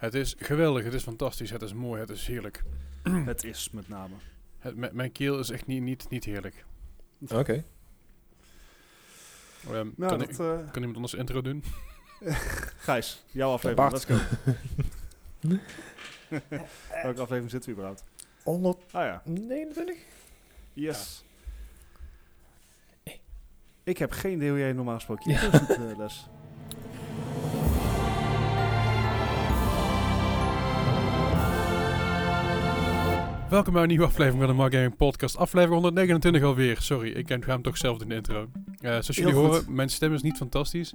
Het is geweldig, het is fantastisch, het is mooi, het is heerlijk. Het is met name. Het, m- mijn keel is echt niet, niet, niet heerlijk. Oké. Ehm, Nou, kan, dat, ik- eh, kan iemand anders de intro doen? Gijs, jouw aflevering. Bart. Let's go. Welke aflevering zitten we überhaupt? 129? Ah ja, yes. Ik heb geen idee hoe jij normaal gesproken je eh, Les. Welkom bij een nieuwe aflevering van de Mark Gaming Podcast. Aflevering 129 alweer. Sorry, ik ga hem toch zelf doen, de intro. Eh, zoals jullie horen, mijn stem is niet fantastisch.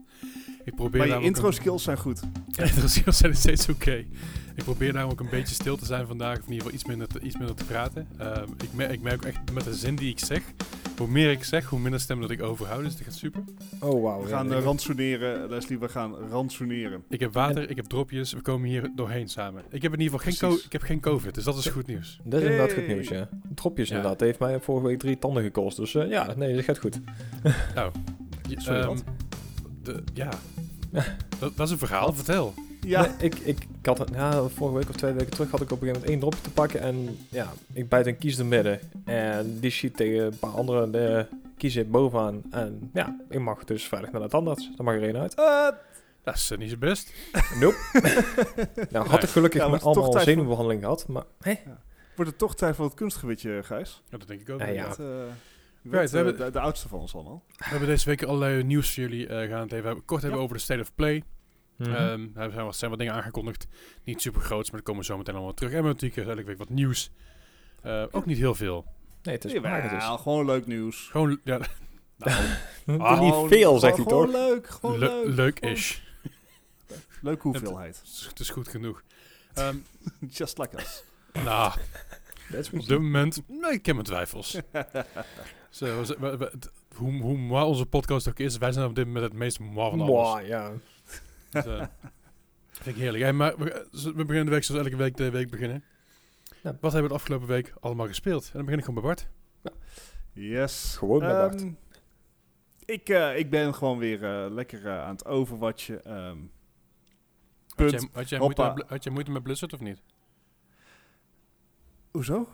Ik probeer Maar je intro een- skills zijn goed. Ja, de skills zijn steeds oké. Ik probeer namelijk een beetje stil te zijn vandaag, of in ieder geval iets minder te, iets minder te praten. Ehm, ik, merk, ik merk ook echt met de zin die ik zeg, hoe meer ik zeg, hoe minder stem dat ik overhoud. Dus dat gaat super. Oh, wauw. We ja, gaan nee. eh, rantsoeneren, Leslie. We gaan rantsoeneren. Ik heb water, ik heb dropjes, we komen hier doorheen samen. Ik heb in ieder geval geen, ik heb geen covid, dus dat is goed nieuws. Dat is inderdaad goed nieuws, ja. Dropjes Ja. inderdaad. heeft mij vorige week drie tanden gekost. Dus eh, ja, nee, dat gaat goed. Je- Sorry, ehm, wat? de, ja, dat, dat is een verhaal, vertel. Ja, Nee, ik, ik, ik had, ja, vorige week of twee weken terug had ik op een gegeven moment één dropje te pakken. En ja, ik bijt een kies er midden. En die schiet tegen een paar andere de kiezen bovenaan. En ja, ik mag dus veilig naar de tandarts. Dan mag er één uit. Eh, Dat is eh, niet zo best. Nope. nou, had ik gelukkig Ja, toch allemaal voor- zenuwbehandeling gehad. Maar hé, wordt het toch tijd voor het kunstgewitje, Gijs? Ja, dat denk ik ook. Ja, ja. Dat, eh, we eh, hebben- de, de oudste van ons allemaal. We hebben deze week allerlei nieuws voor jullie eh, gaan het even hebben- kort hebben Ja. over de State of Play. Mhm. Ehm, er zijn wat, zijn wat dingen aangekondigd. Niet super groots, maar daar komen we zo meteen allemaal terug. En we hebben natuurlijk eh, elke week wat nieuws. Eh, ook niet heel veel. nee, het is. Het is. gewoon leuk nieuws. Gewoon, ja, nou, Ah, Gewoon- niet veel, zegt hij gewoon toch? leuk, gewoon le- leuk. leuk-ish. Leuke hoeveelheid. Het is, het is goed genoeg. Ehm, Just like us. nou, op dit moment, nee, ik heb mijn twijfels. Zo, we- we- we- het- hoe, hoe onze podcast ook is, wij zijn op dit moment het meest moi van alles. Ja. Dus, eh, vind ik heerlijk. Hey, maar we, we beginnen de week zoals elke week de week beginnen. Ja. Wat hebben we de afgelopen week allemaal gespeeld? En dan begin ik gewoon bij Bart. Yes. Gewoon bij Bart. Ehm, ik, eh, ik ben gewoon weer eh, lekker eh, aan het overwatchen. ehm Had jij, had, jij moeite met, Bl- had jij moeite met Blizzard of niet? Hoezo?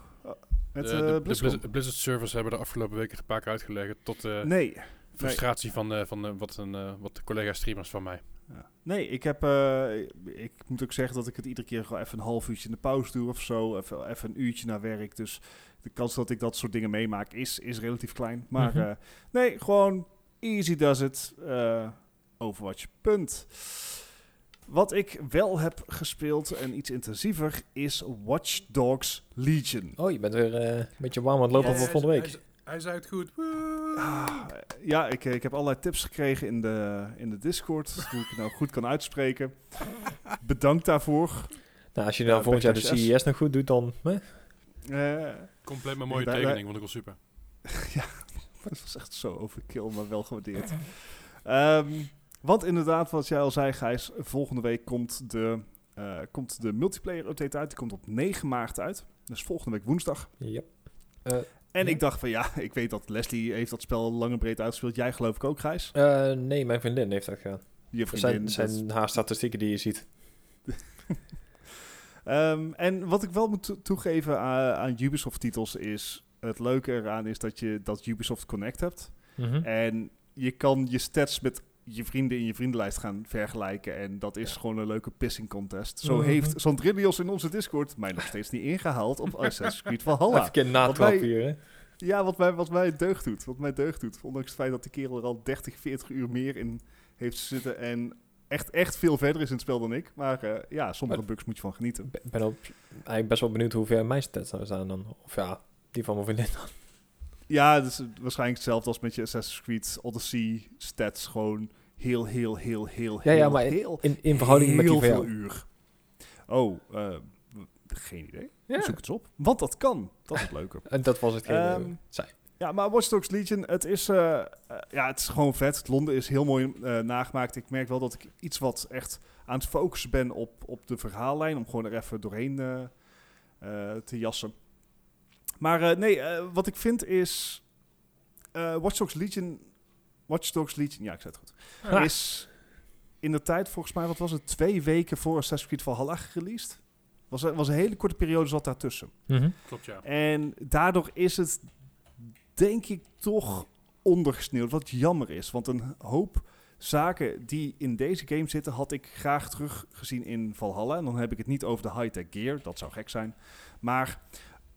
Met de, eh, de- de BlizzCon? Blizzard, Blizzard servers hebben de afgelopen weken een paar keer uitgelegd tot eh Nee. Frustratie van, eh, van eh, wat, een, eh, wat collega-streamers van mij. Ja. Nee, ik heb. eh, ik moet ook zeggen dat ik het iedere keer gewoon even een half uurtje in de pauze doe of zo. Even, even een uurtje naar werk. Dus de kans dat ik dat soort dingen meemaak is, is relatief klein. Maar Mhm. eh, nee, gewoon easy does it. eh Overwatch, punt. Wat ik wel heb gespeeld en iets intensiever is Watch Dogs Legion. Oh, je bent weer eh, een beetje warm aan het lopen Yes. voor volgende week. Hij, hij zei het goed. Woe! Ah, ja, ik, ik heb allerlei tips gekregen in de, in de Discord. hoe ik het nou goed kan uitspreken. Bedankt daarvoor. Nou, als je Ja, dan volgend jaar de. CES nog goed doet, dan... hè? Eh, Compleet mijn mooie tekening, vond ik wel super. dat was echt zo overkill, maar wel gewaardeerd. Ehm, want inderdaad, wat jij al zei, Gijs, volgende week komt de, eh, komt de multiplayer update uit. Die komt op 9 maart uit. Dus volgende week woensdag. Yep. En Ja. ik dacht van ja, ik weet dat Leslie heeft dat spel lang en breed uitgespeeld. Jij geloof ik ook, Gijs? Eh, nee, mijn vriendin heeft dat gedaan. Je vriendin. zijn, dat- zijn haar statistieken die je ziet. Ehm, en wat ik wel moet to- toegeven aan, aan Ubisoft-titels is... Het leuke eraan is dat je dat Ubisoft Connect hebt. Mhm. En je kan je stats met je vrienden in je vriendenlijst gaan vergelijken. En dat is gewoon een leuke pissing contest. Zo Mhm. heeft in onze Discord mij nog steeds niet ingehaald op Assassin's Creed Valhalla. Even een wij- hier, hè? Ja, wat mij, wat mij deugd doet. Wat mij deugd doet. Ondanks het feit dat die kerel er al 30, 40 uur meer in heeft zitten. En echt, echt veel verder is in het spel dan ik. Maar eh, ja, sommige bugs moet je van genieten. Ik ben ook eigenlijk best wel benieuwd hoe ver mijn stats nou staan dan. Of ja, die van mijn vriendin dan. Ja, het is waarschijnlijk hetzelfde als met je Assassin's Creed Odyssey stats. Gewoon heel, heel, heel, heel, Ja, ja, heel, maar heel, In, in verhouding met die heel veel uur. Oh, eh, geen idee. Ja. Zoek het op. Want dat kan. Dat is het leuke. En dat was hetgeen Ehm, dat ik zei. Ja, maar Watch Dogs Legion, het is, eh, eh, ja, het is gewoon vet. Londen is heel mooi nagemaakt. Ik merk wel dat ik iets wat echt aan het focussen ben op, op de verhaallijn. Om gewoon er even doorheen te jassen. Maar eh, nee, eh, wat ik vind is... eh Watch Dogs Legion... Watch Dogs Legion, ja, ik zei het goed. Ah. Is in de tijd, volgens mij, wat was het, twee weken voor Assassin's Creed Valhalla gereleased. Was, was een hele korte periode zat daartussen. Mhm. Klopt, ja. En daardoor is het, denk ik, toch ondergesneeuwd. Wat jammer is, want een hoop zaken die in deze game zitten, had ik graag teruggezien in Valhalla. En dan heb ik het niet over de high-tech gear, dat zou gek zijn. Maar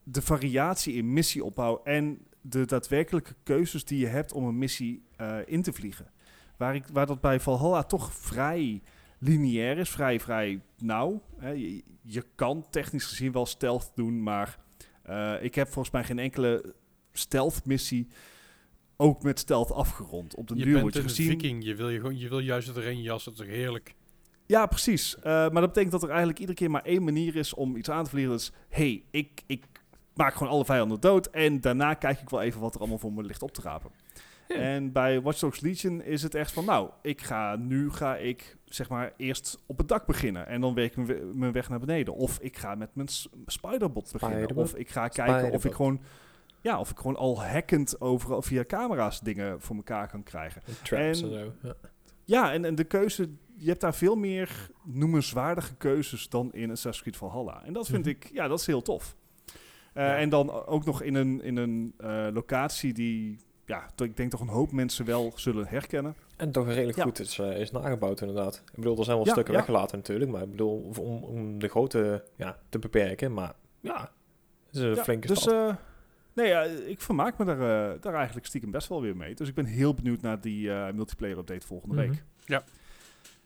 de variatie in missieopbouw en de daadwerkelijke keuzes die je hebt om een missie eh, in te vliegen. Waar, ik, waar dat bij Valhalla toch vrij lineair is, vrij, vrij nauw. Hè. Je, je kan technisch gezien wel stealth doen, maar eh, ik heb volgens mij geen enkele stealth missie ook met stealth afgerond. Op de Je duur bent wordt je een gezien. viking, je wil, je, gewoon, je wil juist erin jassen, dat is heerlijk. Ja, precies. Eh, maar dat betekent dat er eigenlijk iedere keer maar één manier is om iets aan te vliegen. Dat is, hey, ik, ik maak gewoon alle vijanden dood en daarna kijk ik wel even wat er allemaal voor me ligt op te rapen. Ja. En bij Watch Dogs Legion is het echt van, nou, ik ga, nu ga ik zeg maar eerst op het dak beginnen en dan werk ik mijn we- mijn weg naar beneden. Of ik ga met mijn spiderbot beginnen. Spiderbot. Of ik ga kijken of ik gewoon, ja, of ik gewoon al hackend overal via camera's dingen voor elkaar kan krijgen. Traps en, En- zo. Ja. Ja, en, en de keuze, je hebt daar veel meer noemenswaardige keuzes dan in Assassin's Creed Valhalla. En dat vind Mhm. ik, ja, dat is heel tof. Eh, Ja. En dan ook nog in een, in een eh, locatie die, ja, ik denk toch een hoop mensen wel zullen herkennen. En toch redelijk Ja. goed is, eh, is nagebouwd inderdaad. Ik bedoel, er zijn wel Ja, stukken ja. weggelaten natuurlijk, maar ik bedoel, om, om de grootte ja, te beperken. Maar ja, het is een Ja, flinke dus, stad. eh, nee, ja, ik vermaak me daar, eh, daar eigenlijk stiekem best wel weer mee. Dus ik ben heel benieuwd naar die eh, multiplayer update volgende Mhm. week. Ja.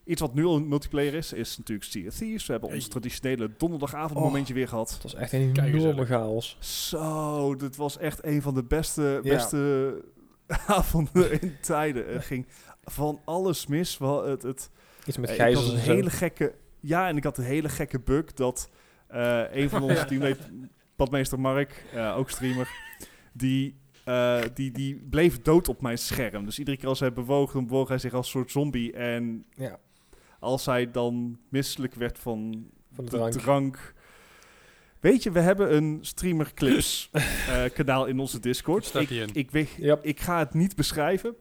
Iets wat nu al een multiplayer is, is natuurlijk Sea of Thieves. We hebben ons Hey. traditionele donderdagavond Oh. momentje weer gehad. het was echt een enorme chaos. Zo, dit was echt een van de beste, Ja. beste avonden in tijden. Er ging van alles mis. Wel, het, het, Iets met eh, ik had een hele gekke... Ja, en ik had een hele gekke bug dat eh, een van onze teamleden, padmeester Mark, eh, ook streamer, die, eh, die, die bleef dood op mijn scherm. Dus iedere keer als hij bewoog, dan bewoog hij zich als een soort zombie. En Ja, als hij dan misselijk werd van van de de drank. drank. Weet je, we hebben een streamer clips eh, kanaal in onze Discord. Staat Ik, in? ik, weet, Yep. ik ga het niet beschrijven.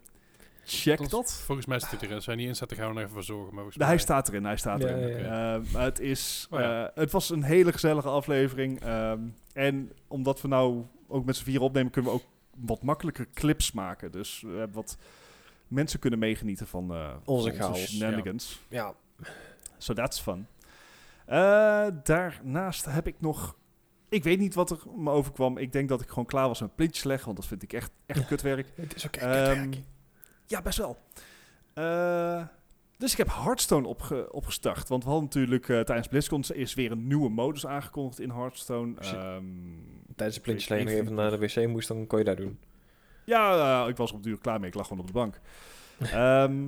Check Dat- dat. Volgens mij zit hij erin. Als hij niet in staat, dan gaan we er even voor zorgen. Maar Hij staat erin, hij staat Ja, erin. ja, Eh, maar het, is, Oh ja. eh, het was een hele gezellige aflevering. ehm, en omdat we nou ook met z'n vier opnemen, kunnen we ook wat makkelijker clips maken. Dus we hebben wat mensen kunnen meegenieten van eh, Onze van chaos, shenanigans. Ja, So that's fun. Eh, daarnaast heb ik nog... Ik weet niet wat er me overkwam. Ik denk dat ik gewoon klaar was met plintjes leggen, want dat vind ik echt, echt kutwerk. het is ook Ehm, kutwerk. Ja, best wel. Eh, dus ik heb Hearthstone opge opgestart. Want we hadden natuurlijk tijdens BlizzCon is weer een nieuwe modus aangekondigd in Hearthstone. Ehm, Tijdens de plintjes ik- nog ik even naar de wc moest, dan kon je dat doen. Ja, eh, ik was op duur klaar mee. Ik lag gewoon op de bank. Ehm,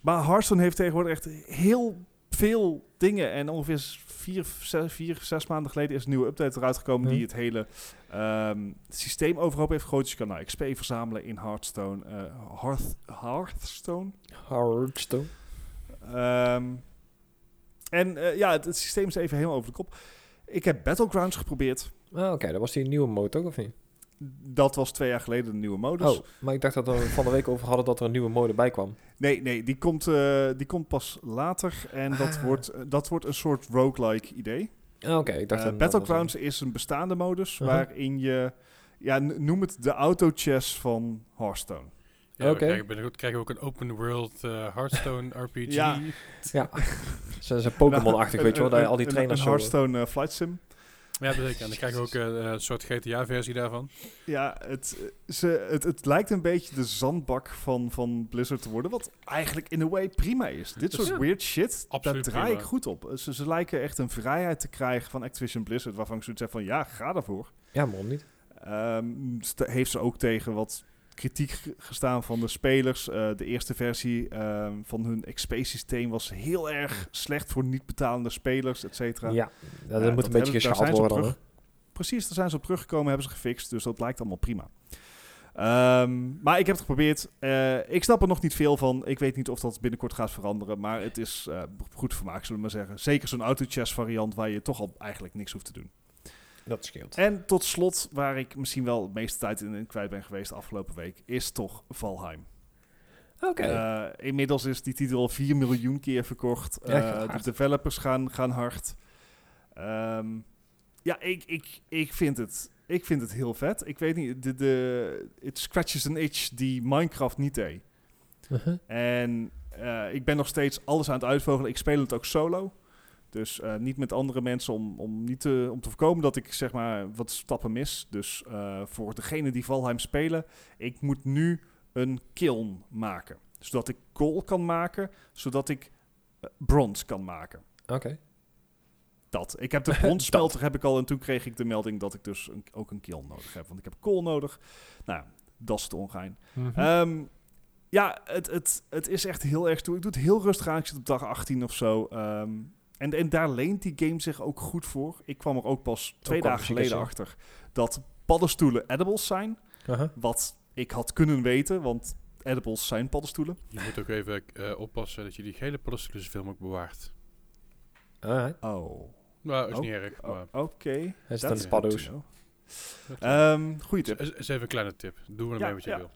maar Hearthstone heeft tegenwoordig echt heel veel dingen. En ongeveer vier, zes, vier, zes maanden geleden is een nieuwe update eruit gekomen... Die het hele ehm, systeem overhoop heeft gegooid. Dus je kan nou XP verzamelen in Hearthstone. Hearth, Hearthstone? Hearthstone. Ehm, en eh, ja, het, het systeem is even helemaal over de kop. Ik heb Battlegrounds geprobeerd. Ah, oké, dat was die nieuwe mode toch, of niet? Dat was twee jaar geleden een nieuwe modus. Oh, maar ik dacht dat we van de week over hadden dat er een nieuwe mode bij kwam. Nee, nee die, komt, eh, die komt pas later. En dat, Ah. wordt, eh, dat wordt een soort roguelike idee. Ah, oké, ik dacht Eh, Battlegrounds is een bestaande modus Uh-huh. waarin je... Ja, noem het de auto-chess van Hearthstone. Ja, we Oké. krijgen, krijgen we ook een open world Hearthstone RPG. Ja. een- Ja, ze zijn Pokémon-achtig, weet je wel, je al die trainers Een zo... Hearthstone eh, flight sim. Ja, zeker. En dan krijgen we ook eh, een soort GTA-versie daarvan. Ja, het, eh, ze, het, het lijkt een beetje de zandbak van, van Blizzard te worden. Wat eigenlijk in a way prima is. Dit soort Ja. weird shit, Absoluut daar draai prima. ik goed op. Ze, ze lijken echt een vrijheid te krijgen van Activision Blizzard. Waarvan ik zoiets heb van, ja, ga daarvoor. Ja, waarom niet? Ehm, heeft ze ook tegen wat kritiek ge- gestaan van de spelers. Eh, de eerste versie ehm, van hun XP-systeem was heel erg slecht voor niet betalende spelers, et cetera. Ja, dat moet dat een beetje geschaald worden. terug. Precies, daar zijn ze op teruggekomen, hebben ze gefixt. Dus dat lijkt allemaal prima. Ehm, maar ik heb het geprobeerd. Eh, ik snap er nog niet veel van. Ik weet niet of dat binnenkort gaat veranderen. Maar het is eh, goed vermaak, zullen we maar zeggen. Zeker zo'n auto-chess variant waar je toch al eigenlijk niks hoeft te doen. Dat scheelt. En tot slot, waar ik misschien wel de meeste tijd in, in kwijt ben geweest de afgelopen week, is toch Valheim. Oké. Eh, inmiddels is die titel al 4 miljoen keer verkocht. Ja, Eh, de developers gaan, gaan hard. Ehm, ja, ik, ik, ik, vind het, ik vind het heel vet. Ik weet niet, de, de, it scratches an itch die Minecraft niet deed. Uh-huh. En eh, ik ben nog steeds alles aan het uitvogelen. Ik speel het ook solo. Dus eh, niet met andere mensen om, om, niet te, om te voorkomen dat ik zeg maar wat stappen mis. Dus eh, voor degene die Valheim spelen, ik moet nu een kiln maken. Zodat ik kool kan maken, zodat ik eh, brons kan maken. Oké. Dat. Ik heb de bronspelter heb ik al en toen kreeg ik de melding dat ik dus een, ook een kiln nodig heb. Want ik heb kool nodig. Nou, dat is het ongein. Mhm. Ehm, ja, het, het, het is echt heel erg toe. Ik doe het heel rustig aan. Ik zit op dag 18 of zo. Ehm, en, en daar leent die game zich ook goed voor. Ik kwam er ook pas twee dagen geleden is, achter dat paddenstoelen edibles zijn. Uh-huh. Wat ik had kunnen weten, want edibles zijn paddenstoelen. Je moet ook even eh, oppassen dat je die gele paddenstoelen zoveel mogelijk bewaart. Alright. Oh, Nou, is Oh. niet erg, maar... oké. Hij is That's dan paddo's. dat, Ehm goeie tip. is, is even een kleine tip. Doe er Ja, mee wat je ja. wil.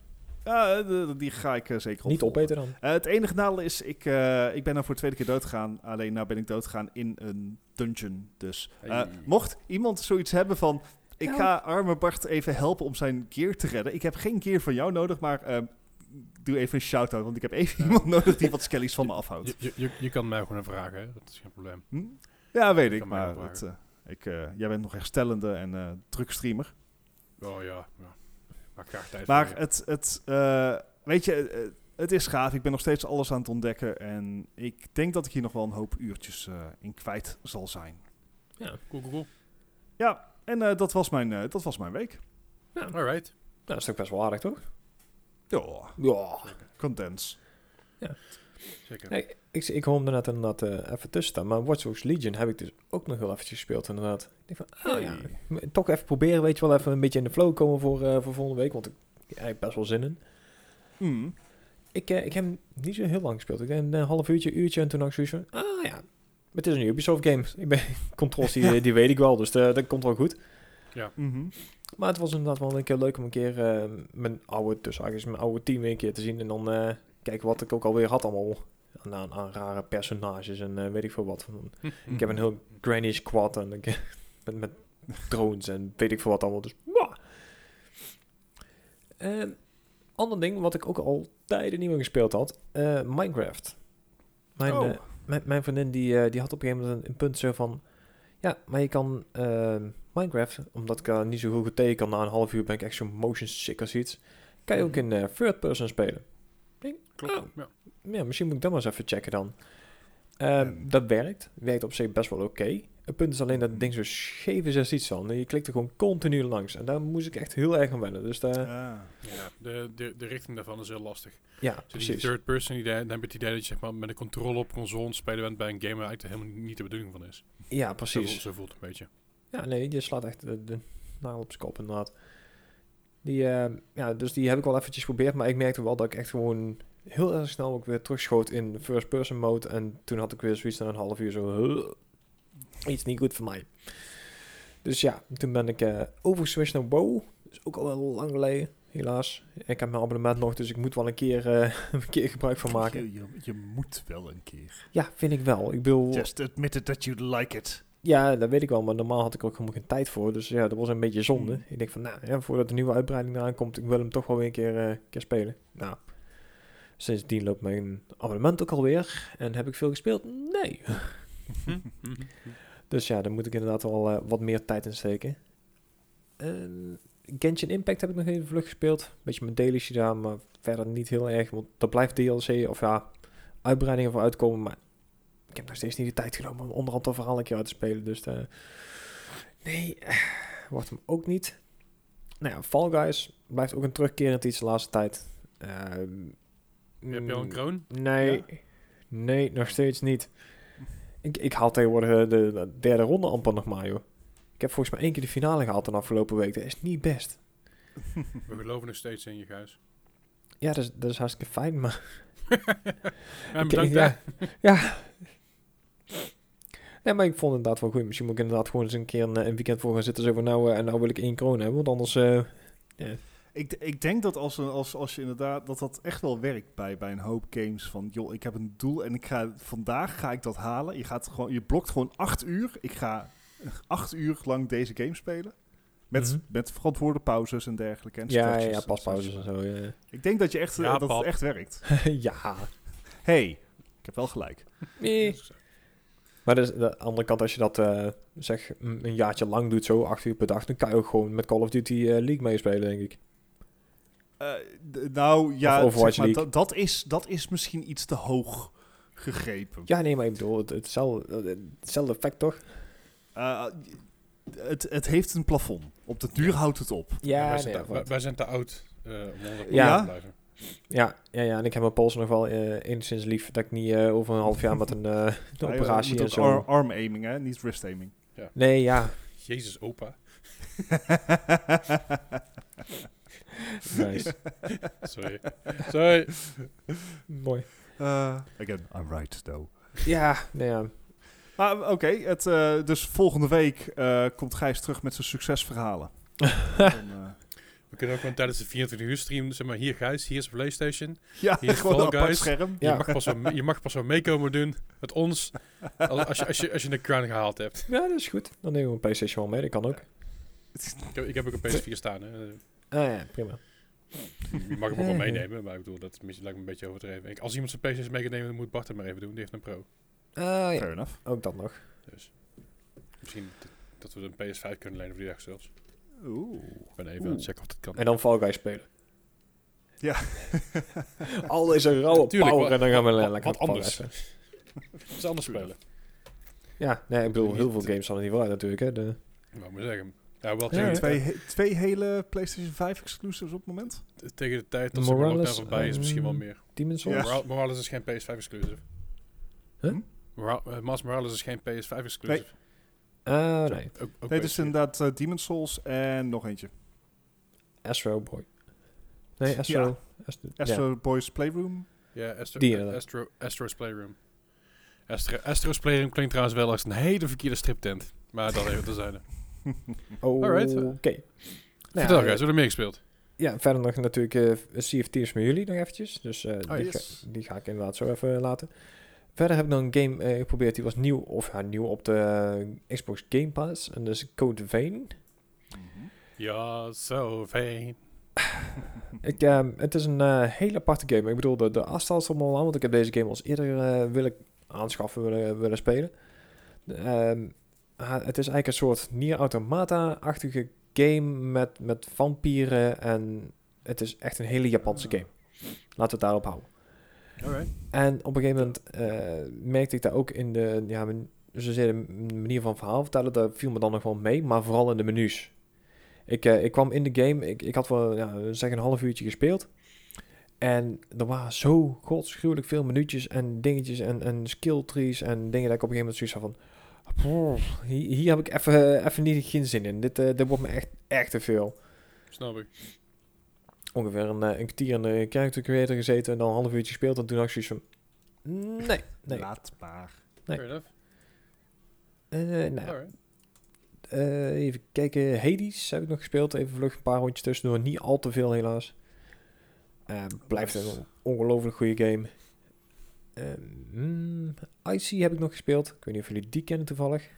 Ja, de- die ga ik eh, zeker Niet opvolgen. opeten dan. Eh, het enige nadeel is, ik, eh, ik ben nou voor de tweede keer doodgegaan. Alleen nou ben ik doodgegaan in een dungeon. Dus eh, Hey. mocht iemand zoiets hebben van... Ik Ja. ga arme Bart even helpen om zijn gear te redden. Ik heb geen gear van jou nodig, maar eh, doe even een shout-out. Want ik heb even Ja. iemand nodig die wat skellies van me afhoudt. Je, je, je, je kan mij gewoon vragen, hè? dat is geen probleem. Hm? Ja, weet ik. Maar het, eh, ik, eh, jij bent nog herstellende en eh druk streamer. Oh ja, ja. Maak graag tijd Maar voor het, het eh, weet je, eh, het is gaaf. Ik ben nog steeds alles aan het ontdekken. En ik denk dat ik hier nog wel een hoop uurtjes eh, in kwijt zal zijn. Cool, cool, cool. Ja, en eh, dat, was mijn, eh, dat was mijn week. Alright. Nou, dat is toch best wel aardig, toch? Ja, Ja. condens. Zeker. Nee, ik, ik hoorde net inderdaad eh, even tussen staan. Maar Watch Dogs Legion heb ik dus ook nog heel eventjes gespeeld, inderdaad. Ik denk van, oh ja, Hey. m- toch even proberen, weet je wel, even een beetje in de flow komen voor, eh, voor volgende week. Want ik heb eigenlijk best wel zin in. Mm. Ik, eh, ik heb hem niet zo heel lang gespeeld. Ik denk een half uurtje, uurtje en toen had ik zoiets van, ah ja, het is een Ubisoft game. Ik ben, controls die, die weet ik wel, dus dat komt wel goed. Mhm. Maar het was inderdaad wel een keer leuk om een keer eh, mijn oude, dus eigenlijk mijn oude team weer een keer te zien. En dan eh, kijken wat ik ook alweer had allemaal aan, aan, aan rare personages en eh, weet ik veel wat. Ik heb een heel granny squad en ik, met, met drones en weet ik veel wat allemaal. Dus. Eh, ander ding wat ik ook al tijden niet meer gespeeld had, eh, Minecraft. Mijn, Oh. eh, mijn, mijn vriendin die, die had op een gegeven moment een, een punt zo van, ja, maar je kan Minecraft, omdat ik niet zo goed tegen kan, na een half uur ben ik echt zo motion sick als iets, kan je ook in eh, third person spelen. Klopt. Oh. Ja. Ja, misschien moet ik dat maar eens even checken dan. Ehm, Dat werkt. Werkt op zich best wel oké. Het punt is alleen dat het ding zo scheef is als iets van. En je klikt er gewoon continu langs. En daar moest ik echt heel erg aan wennen. Dus daar, Ah. Ja, de, de, de richting daarvan is heel lastig. ja, die precies. third person idee, dan heb je het idee dat je zeg maar, met een controle op console spelen bent bij een game waar eigenlijk helemaal niet de bedoeling van is. Ja, precies. zo voelt het een beetje. Ja, nee, je slaat echt de, de nagel op zijn kop inderdaad. Die, eh, ja, dus die heb ik wel eventjes geprobeerd. Maar ik merkte wel dat ik echt gewoon heel erg snel ook weer terugschoot in first person mode. En toen had ik weer zoiets na een half uur zo... "Huh, iets niet goed voor mij. Dus ja, toen ben ik eh overgeswitcht naar WoW. Dat is ook al wel lang geleden, helaas. Ik heb mijn abonnement nog, dus ik moet wel een keer, eh, een keer gebruik van maken. Je, je, je moet wel een keer. Ja, vind ik wel. Ik bedoel, Just admit it that you like it. ja, dat weet ik wel, maar normaal had ik ook helemaal geen tijd voor. Dus ja, dat was een beetje zonde. Hmm. Ik denk van, nou, ja, voordat de nieuwe uitbreiding eraan komt, ik wil hem toch wel weer een keer, eh, keer spelen. Nou, sindsdien loopt mijn abonnement ook alweer. En heb ik veel gespeeld? Nee. Dus ja, daar moet ik inderdaad wel eh, wat meer tijd in steken. En Genshin Impact heb ik nog even vlug gespeeld. Beetje mijn dailies gedaan, maar verder niet heel erg. Want er blijft DLC, of ja, uitbreidingen voor uitkomen. Maar ik heb nog steeds niet de tijd genomen om onderhand dat verhaal een keer uit te spelen. Dus eh, nee, eh, wordt hem ook niet. Nou ja, Fall Guys blijft ook een terugkerend iets de laatste tijd. Ehm, Heb je al een kroon? Nee, nee, nog steeds niet. Ik, ik haal tegenwoordig eh, de, de derde ronde amper nog maar, joh. Ik heb volgens mij één keer de finale gehaald de afgelopen week. Dat is niet best. We geloven nog steeds in je, Guis. Ja, dat is, dat is hartstikke fijn, maar... Ja, bedankt, ja. ja. Nee, maar ik vond het inderdaad wel goed. Misschien moet ik inderdaad gewoon eens een keer een, eh, een weekend voor gaan zitten. Zo van, nou, eh, en nou wil ik één kroon hebben, want anders... eh, Ik, ik denk dat als, een- als, als je inderdaad dat dat echt wel werkt bij, bij een hoop games van joh, ik heb een doel en ik ga vandaag ga ik dat halen. Je gaat gewoon, je blokt gewoon acht uur. Ik ga acht uur lang deze game spelen. Met, Mhm. met verantwoorde pauzes en dergelijke. En Ja, ja, paspauzes en zo. ja. Ik denk dat je echt Ja, eh, dat pap. het echt werkt. ja. hey, ik heb wel gelijk. Nee. Maar dus, de andere kant, als je dat eh, zeg een jaartje lang doet, zo acht uur per dag, dan kan je ook gewoon met Call of Duty eh, League meespelen, denk ik. Eh, nou ja, Of Overwatch zeg maar, League. dat, dat, is, dat is misschien iets te hoog gegrepen. Ja, nee, maar ik bedoel, het, hetzelfde, hetzelfde effect toch? Eh, het, het heeft een plafond. Op de duur houdt het op. Ja, wij, zijn ja, te, wij, wij zijn te oud eh, om onder Ja. te blijven. ja, ja, ja, en ik heb mijn pols nog wel eh, enigszins lief dat ik niet eh, over een half jaar met een, eh, Ja, operatie en zo... ar- arm aiming, hè? Niet wrist aiming. Nee, ja, Jezus, opa. nice. Sorry. Sorry. Mooi. Eh, again, I'm right, though. Ja, nee, ja. Maar oké, het, eh, dus volgende week eh, komt Gijs terug met zijn succesverhalen. Dan, eh, We kunnen ook gewoon tijdens de 24 uur stream, zeg maar, hier Gijs, hier is PlayStation. ja, Hier, gewoon Fall een apart Guys. scherm. Ja. Je, mag pas wel, je mag pas wel meekomen doen met ons als, als, je, als, je, als je een crown gehaald hebt. ja, dat is goed. Dan nemen we een PlayStation wel mee, dat kan ook. Ik heb, ik heb ook een PS4 staan. Hè. Ah ja, prima. Je mag hem ook wel meenemen, maar ik bedoel, dat lijkt me een beetje overdreven. Ik- Als iemand zijn PlayStation mee kan nemen, dan moet Bart het maar even doen. Die heeft een pro. Ah ja, Fair enough. ook dat nog. Dus misschien dat- we een PS5 kunnen lenen voor die dag zelfs. Oeh. Ik ben even aan Oeh. het checken of dat kan. En dan Fall Guys spelen. Ja. Al deze rauwe Tuurlijk, power wat- en dan gaan we wat- lekker wat Fall anders. Het is anders spelen. Ja, nee, ik bedoel, heel veel games hadden niet vooruit natuurlijk. Hè. De, Wou maar zeggen. Ja, wel Ja, Twee, he- twee hele PlayStation 5 exclusives op het moment. tegen de tijd dat ze Morales, voorbij is, misschien wel meer. Demon's Souls? Ja. Moral- Morales is geen PS5 exclusive. Huh? Moral, eh, Miles Morales is geen PS5 exclusive. Ah, nee. Ook, ook nee, dus PS4. inderdaad uh, Demon's Souls en nog eentje. Astro Boy. Nee, Astro. Astro, Boys Playroom. Ja, Astro, Die. Astro, Astro's Playroom. Astro, Astro's Playroom klinkt trouwens wel als een hele verkeerde striptent. Maar dat even te zijn. Oh, Alright. Oké. Nou Vertel ja, guys, hoe er meer gespeeld? Ja, verder nog natuurlijk eh Sea of met jullie nog eventjes. Dus eh, die, yes. ga, die ga ik inderdaad zo even laten. Verder heb ik nog een game eh, geprobeerd. Die was nieuw, of ja, nieuw op de eh, Xbox Game Pass. En dat is Code Vein. Ja, zo fijn. Ik, ehm, het is een eh, hele aparte game. Ik bedoel, de, de afstand is allemaal aan, want ik heb deze game al eens eerder eh, willen aanschaffen, willen, willen spelen. De, ah, het is eigenlijk een soort Nier Automata-achtige game met, met vampieren en het is echt een hele Japanse game. Laten we het daarop houden. Alright. En op een gegeven moment eh, merkte ik daar ook in de, ja, men- zozeer de manier van verhaal vertellen, dat viel me dan nog wel mee, maar vooral in de menus. Ik, eh, ik kwam in de game, ik, ik had wel ja, zeg een half uurtje gespeeld. En er waren zo godschuwelijk veel minuutjes en dingetjes en, en skill trees en dingen dat ik op een gegeven moment zoiets had van... "Poeh, Hier, hier heb ik even, even niet geen zin in. Dit, eh, dit wordt me echt, echt te veel. Snap ik. Ongeveer een, eh, een kwartier in de character creator gezeten en dan een half uurtje gespeeld. En toen had ik zoiets van... Nee, nee. Laat maar. Nee. Fair enough. Eh, nou, eh, even kijken. Hades heb ik nog gespeeld. Even vlug een paar rondjes tussendoor. Niet al te veel helaas. Eh, blijft een ongelooflijk goede game. Ehm, mm, Icy heb ik nog gespeeld. Ik weet niet of jullie die kennen toevallig.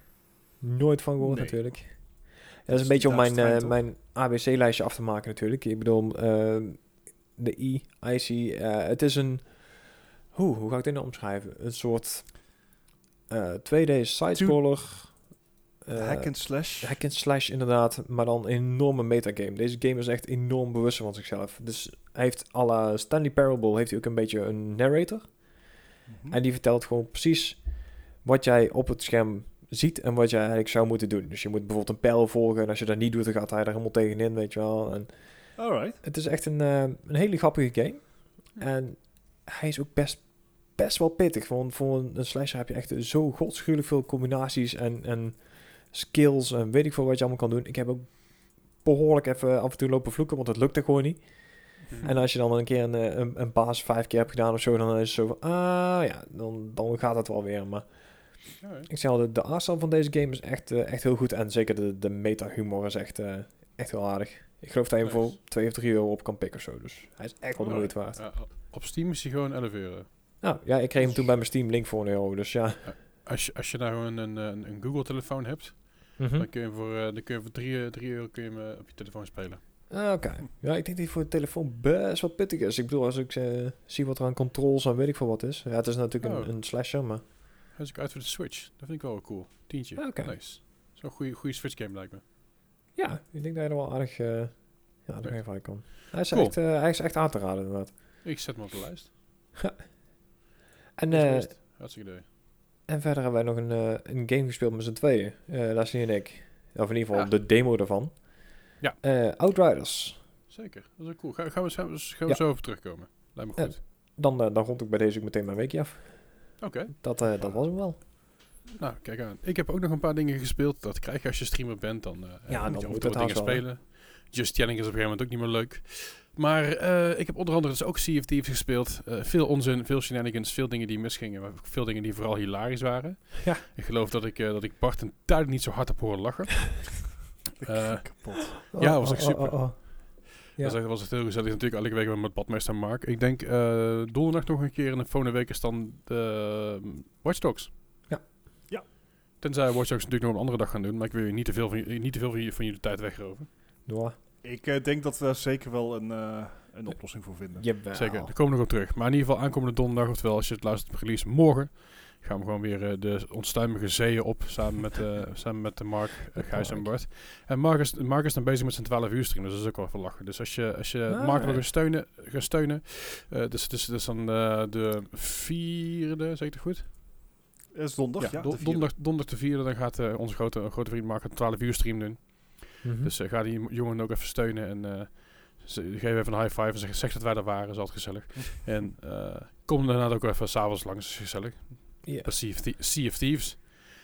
Nooit van gehoord Nee. natuurlijk. Ja, dat is een beetje om mijn, eh, mijn ABC-lijstje af te maken natuurlijk. Ik bedoel, ehm, de I, Icy. eh, het is een... Hoe, hoe ga ik dit nou omschrijven? Een soort eh 2D sidescroller. eh, Hack and slash. Hack and slash inderdaad, maar dan een enorme metagame. Deze game is echt enorm bewust van zichzelf. Dus hij heeft à la Stanley Parable heeft hij ook een beetje een narrator. Mhm. En die vertelt gewoon precies wat jij op het scherm ziet en wat jij eigenlijk zou moeten doen. Dus je moet bijvoorbeeld een pijl volgen en als je dat niet doet, dan gaat hij er helemaal tegenin, weet je wel. En Alright. het is echt een, eh, een hele grappige game. En hij is ook best, best wel pittig. Voor, een- voor een, een slasher heb je echt zo godschuwelijk veel combinaties en, en skills en weet ik veel wat je allemaal kan doen. Ik heb ook behoorlijk even af en toe lopen vloeken, want het lukte gewoon niet. En als je dan een keer een, eh, een, een baas vijf keer hebt gedaan of zo, dan is het zo van, ah ja, dan, dan gaat het wel weer. Maar Alright. ik zeg al, de, de van deze game is echt, eh, echt heel goed. En zeker de, de meta-humor is echt, eh, echt heel aardig. Ik geloof dat je hem voor. 2 of 3 euro op kan pikken of zo. Dus hij is echt wel de moeite waard. Ja, op Steam is hij gewoon 11 euro. Nou, ja, ik kreeg hem toen bij mijn Steam Link voor een euro. Dus ja. Als je, als je nou gewoon een, een, een Google-telefoon hebt, Mhm. dan kun je hem voor, dan kun je voor 3, 3 euro kun je hem, op je telefoon spelen. Ah, Oké. Ja, ik denk dat hij voor de telefoon best wel pittig is. Ik bedoel, als ik eh, zie wat er aan controls en weet ik veel wat is. Ja, het is natuurlijk Oh. een, een slasher, maar... Hij is ook uit voor de Switch. Dat vind ik wel cool. Tientje. Ah, oké. Nice. Zo'n goede, goede Switch game lijkt me. Ja, ik denk dat je er wel aardig, eh ja, aardig mee van kan. Hij is, Cool. echt, eh, hij is echt aan te raden, inderdaad. Ik zet hem op de lijst. En, Goed eh, geweest. Hartstikke idee. en verder hebben wij nog een, een game gespeeld met z'n tweeën. Leslie en ik. Of in ieder geval Ja. de demo ervan. Ja. Eh, Outriders. Zeker. Dat is ook cool. Ga, gaan we, gaan we, gaan we Ja. zo over terugkomen. Lijkt me Ja. goed. Dan, eh, dan rond ik bij deze ook meteen mijn weekje af. Oké. Dat, eh, dat was hem wel. Nou, kijk aan. Ik heb ook nog een paar dingen gespeeld. Dat krijg je als je streamer bent. Dan, eh, Ja, dan moet je moet het dingen wel, spelen. Just Chatting is op een gegeven moment ook niet meer leuk. Maar eh, ik heb onder andere dus ook Sea of Thieves gespeeld. Eh, veel onzin, veel shenanigans, veel dingen die misgingen. Maar veel dingen die vooral hilarisch waren. Ja. Ik geloof dat ik, eh, dat ik Bart een tijd niet zo hard heb horen lachen. Eh, kapot. Ja, dat was echt super. Ja. Dat was echt- was echt heel gezellig. Natuurlijk elke week weer met badmeester Mark. Ik denk eh donderdag nog een keer in de volgende week is dan de uh, Watch Dogs. Ja. Ja. Tenzij Watch Dogs natuurlijk nog een andere dag gaan doen. Maar ik wil je niet te veel van, je- niet te veel van, je, van jullie tijd wegroven. Ja. Ik eh, denk dat we daar zeker wel een, eh, een oplossing voor vinden. Jawel. Zeker, daar komen we nog op terug. Maar in ieder geval aankomende donderdag, oftewel als je het luistert op release morgen, gaan we gewoon weer eh, de onstuimige zeeën op, samen met, eh samen met de Mark, eh, Gijs en. Bart. En Mark is, Mark is dan bezig met zijn 12 uur stream, dus dat is ook wel even lachen. Dus als je, als je Ah, Mark wil gaan steunen, gaan steunen eh, dus, dus, dus dan eh, de vierde, zeg ik het goed? Het is donderdag, ja. don- de vierde. donderdag, donderdag de vierde, dan gaat eh, onze grote, grote vriend Mark een 12 uur stream doen. Mhm. Dus ga die jongen ook even steunen en eh ze, geef even een high five en zeg, zeg dat wij er waren, is altijd gezellig. en eh, kom daarna ook even s'avonds langs, is gezellig. Ja. Bij Sea of, sea of Thieves.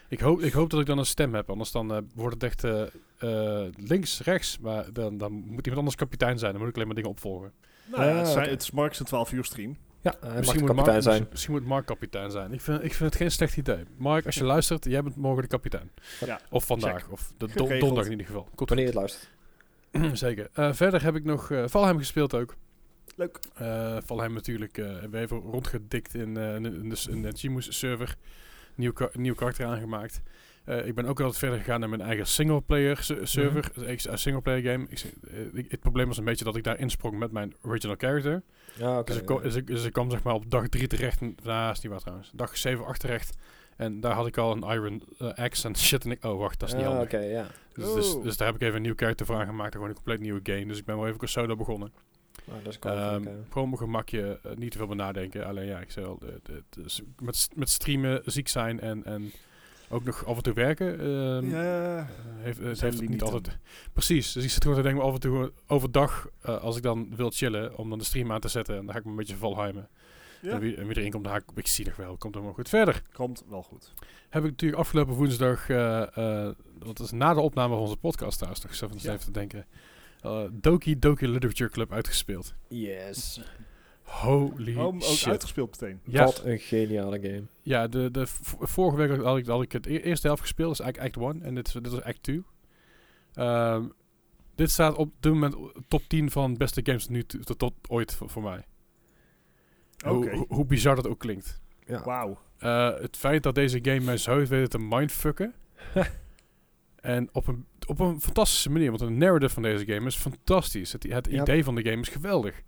Ik hoop, ik hoop dat ik dan een stem heb, anders dan eh, wordt het echt eh, eh, links, rechts, maar dan, dan moet iemand anders kapitein zijn, dan moet ik alleen maar dingen opvolgen. Nou ja, het, Ah, zijn, oké. het is Mark's een 12 uur stream. Ja, misschien, moet kapitein Mark, zijn. misschien- moet Mark kapitein zijn. Ik vind, ik vind het geen slecht idee. Mark, als je luistert, jij bent morgen de kapitein. Ja. Of vandaag, of de don- donderdag in ieder geval. Komt Wanneer je het luistert. Zeker. Eh, verder heb ik nog Valheim gespeeld ook. Leuk. Eh Valheim natuurlijk. eh hebben we even rondgedikt in, eh, in, de- in de, in de Gmus server. Nieuw, ka- nieuw karakter aangemaakt. Eh, ik ben ook altijd verder gegaan naar mijn eigen singleplayer se- server. Een singleplayer game. Ik, het probleem was een beetje dat ik daar insprong met mijn original character. Ja, oké. dus, ik, dus, ik, dus ik kwam zeg maar op dag 3 terecht. en- Nou, is niet waar trouwens. Dag 7, 8 terecht. En daar had ik al een Iron Axe en shit. En ik, oh wacht, dat is niet Ja, handig. Oké, ja. Dus, dus, dus daar heb ik even een nieuw character voor aangemaakt. Gewoon een compleet nieuwe game. Dus ik ben wel even solo begonnen. Nou, dat is. Ehm. Gewoon mijn gemakje, eh, niet te veel bij nadenken. Alleen ja, ik zei al, het- het met, met streamen, ziek zijn en, en ook nog af en toe werken. ehm, ja, eh, heeft, het zijn heeft het niet limieten. altijd. Precies, dus ik zit gewoon te denken af en toe overdag, eh, als ik dan wil chillen, om dan de stream aan te zetten. En dan ga ik me een beetje volheimen. ja. En, wie, en wie erin komt, dan ga ik, zie nog wel, komt helemaal goed. Verder komt wel goed. heb ik natuurlijk afgelopen woensdag, eh eh dat is na de opname van onze podcast trouwens, nog Ja. even te denken, eh, Doki Doki Literature Club uitgespeeld. Yes. Holy Oh, ook shit. uitgespeeld meteen. Ja, Wat een geniale game. ja de, de vorige week had ik, had ik het e- eerste helft gespeeld, dat is eigenlijk Act 1 en dit is, dit is Act 2. Ehm, dit staat op dit moment top 10 van beste games nu tot, tot ooit voor, voor mij. Oké. Hoe, hoe, hoe bizar dat ook klinkt. Ja. Wauw. Eh, het feit dat deze game mij zo heeft weten te mindfucken. en op een, op een fantastische manier. Want de narrative van deze game is fantastisch. Het, het Ja. idee van de game is geweldig.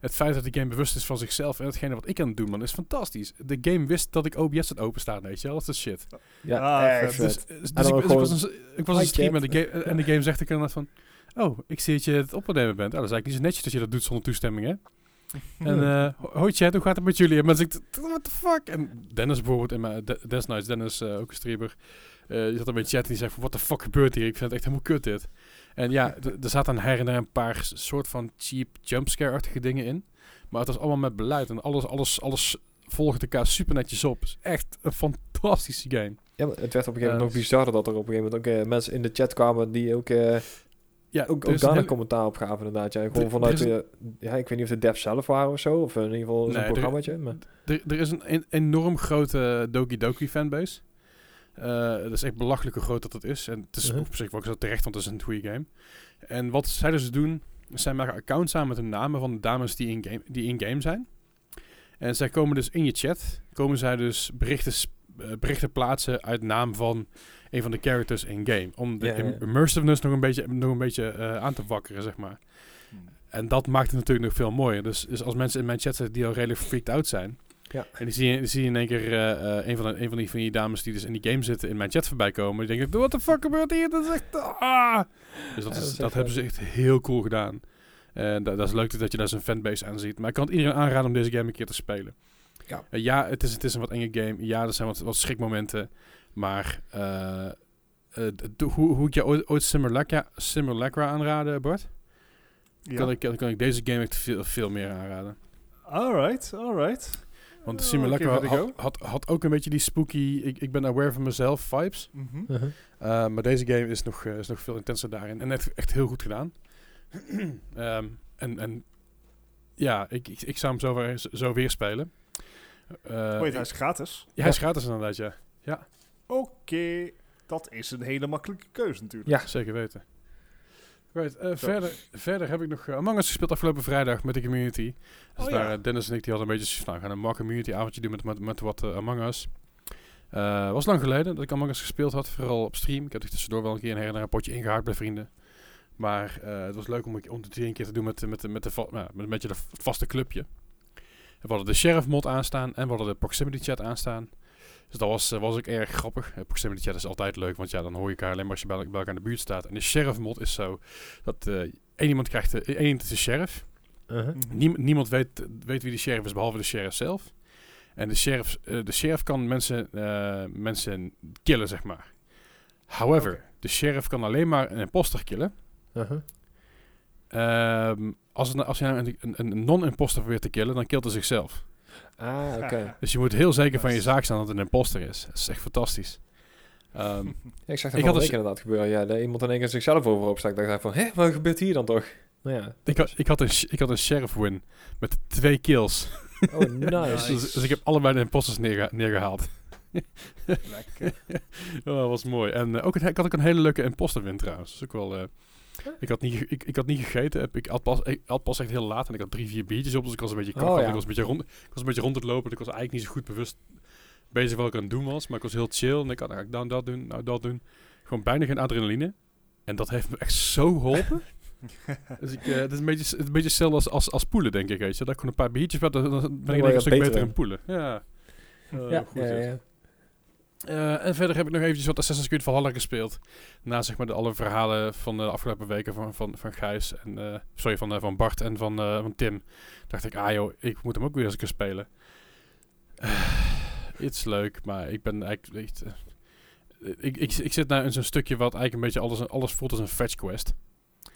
Het feit dat de game bewust is van zichzelf en hetgene wat ik aan het doen man, is fantastisch. De game wist dat ik OBS had openstaan, weet je wel. Dat is shit. Ja, Ah, echt. Dus, dus, dus ik, dus was een, ik was een "Hi, stream en chat." de, game, en de game zegt ik inderdaad van... Oh, ik zie dat je het opnemen bent. Oh, dat is eigenlijk niet zo netjes dat je dat doet zonder toestemming, hè? En eh chat, hoe gaat het met jullie? En mensen zeggen, what the fuck? En Dennis bijvoorbeeld, in mijn De- Des Nights, Dennis, eh, ook een streamer, eh, die zat dan bij chat en die zei van, what the fuck gebeurt hier? Ik vind het echt helemaal kut dit. En ja, er zaten her en der een paar soort van cheap jumpscare-achtige dingen in. Maar het was allemaal met beleid en alles, alles, alles volgde elkaar super netjes op. Het is echt een fantastische game. Ja, maar het werd op een gegeven moment Eh, nog bizarder dat er op een gegeven moment ook eh, mensen in de chat kwamen die ook, eh, Ja, ook, ook daar een een hele- commentaar op gaven inderdaad. Ja. Gewoon vanuit, ja, ik weet niet of de devs zelf waren of zo, of in ieder geval Nee, zo'n er- programmaatje. Maar, Er, er is een en- enorm grote Doki Doki fanbase. Eh, dat is echt belachelijk hoe groot dat het is. En het is Mhm. op zich wel zo terecht, want het is een goede game. En wat zij dus doen, zij maken accounts aan met de namen van de dames die in-game die in game zijn. En zij komen dus in je chat, komen zij dus berichten, eh, berichten plaatsen uit naam van een van de characters in-game. Om de Ja, ja, immersiveness nog een beetje, nog een beetje eh, aan te wakkeren, zeg maar. Hmm. En dat maakt het natuurlijk nog veel mooier. Dus, dus als mensen in mijn chat zitten die al redelijk freaked out zijn. Ja. En die zie je, die zie je in één keer eh, eh, een, van de, een van, die, van die dames die dus in die game zitten in mijn chat voorbij komen. Die denken, what the fuck gebeurt hier? Dat is echt... Ah! Dus dat, Ja, is, dat hebben ze echt heel cool gedaan. En dat, dat is leuk dat je daar zo'n fanbase aan ziet. Maar ik kan het iedereen aanraden om deze game een keer te spelen. Ja. Eh, ja, het is, het is een wat enge game. Ja, er zijn wat, wat schrikmomenten. Maar eh, eh, hoe, hoe ik je ooit, ooit Simulacra, Simulacra aanraden, Bart? Ja. Kan, ik, kan ik deze game echt veel, veel meer aanraden. Alright, alright. Want de Oh, a had, had, had ook een beetje die spooky, ik, ik ben aware van mezelf vibes. Mhm. Mhm. Uh, maar deze game is nog, eh, is nog veel intenser daarin. En echt, echt heel goed gedaan. Ehm, en, en ja, ik, ik, ik zou hem zo weer, zo weer spelen. Uh, Wait, hij is gratis. ja, hij is gratis inderdaad, ja. Oké, dat is een hele makkelijke keuze natuurlijk. Ja. Zeker weten. Eh, verder, verder heb ik nog uh, Among Us gespeeld afgelopen vrijdag met de community. Dus Oh, daar, ja. uh, Dennis en ik die hadden een beetje, nou, gaan een community avondje doen met, met, met wat Among Us. Uh, was lang geleden dat ik Among Us gespeeld had, vooral op stream. Ik heb er tussendoor wel een keer een her en een potje ingehaakt bij vrienden. Maar uh, het was leuk om, om het een keer te doen met, met, met, de, nou, met een beetje de vaste clubje. We hadden de sheriff mod aanstaan en we hadden de proximity chat aanstaan. Dus dat was, uh, was ook erg grappig. Uh, proximity chat is altijd leuk, want ja, dan hoor je elkaar alleen maar als je bij, bij elkaar in de buurt staat. En de sheriff mod is zo dat uh, één iemand krijgt, uh, één is de sheriff. Uh-huh. Mhm. Niem, niemand weet, weet wie de sheriff is, behalve de sheriff zelf. En de sheriff, uh, de sheriff kan mensen, uh, mensen killen, zeg maar. However, okay. de sheriff kan alleen maar een imposter killen. Uh-huh. Um, als, het, als je nou een, een, een non-imposter probeert te killen, dan killt hij zichzelf. Ah, oké. Okay. Dus je moet heel zeker van je zaak staan dat het een imposter is. Dat is echt fantastisch. Um, ja, ik zag dat ik had dus inderdaad gebeuren. Ja, iemand in één keer zichzelf overhoop stak. dacht ik van, hé, wat gebeurt hier dan toch? Nou ja, ik, had, ik, had een, ik had een sheriff win met twee kills. Oh, nice. dus, dus, ik heb allebei de imposters neerge neergehaald. Lekker. oh, dat was mooi. En uh, ook een, ik had ook een hele leuke imposter win trouwens. Dus ook wel... Uh, ik had, niet, ik, ik had niet gegeten. Ik had, pas, ik had pas echt heel laat en ik had drie, vier biertjes op. Dus ik was een beetje kak. Oh, ja. ik, was een beetje rond, ik was een beetje rond het lopen. Ik was eigenlijk niet zo goed bewust bezig wat ik aan het doen was. Maar ik was heel chill. En ik had eigenlijk dan dat doen, nou dat doen. Gewoon bijna geen adrenaline. En dat heeft me echt zo geholpen. dus ik, uh, het is een beetje, een beetje hetzelfde als, als, als poelen, denk ik. Weet je. Dat ik gewoon een paar biertjes heb, dan, ben ik een stuk beter in poelen. Ja. Uh, ja, goed, ja, ja. Uh, en verder heb ik nog eventjes wat Assassin's Creed Valhalla gespeeld. Na zeg maar de alle verhalen van de afgelopen weken van, van, van Gijs. En, uh, sorry, van, uh, van Bart en van, van Tim. Dacht ik, ah joh, ik moet hem ook weer eens een keer spelen. Het is leuk, maar ik ben eigenlijk... Echt, ik, ik, ik zit nou in zo'n stukje wat eigenlijk een beetje alles, alles voelt als een fetch quest.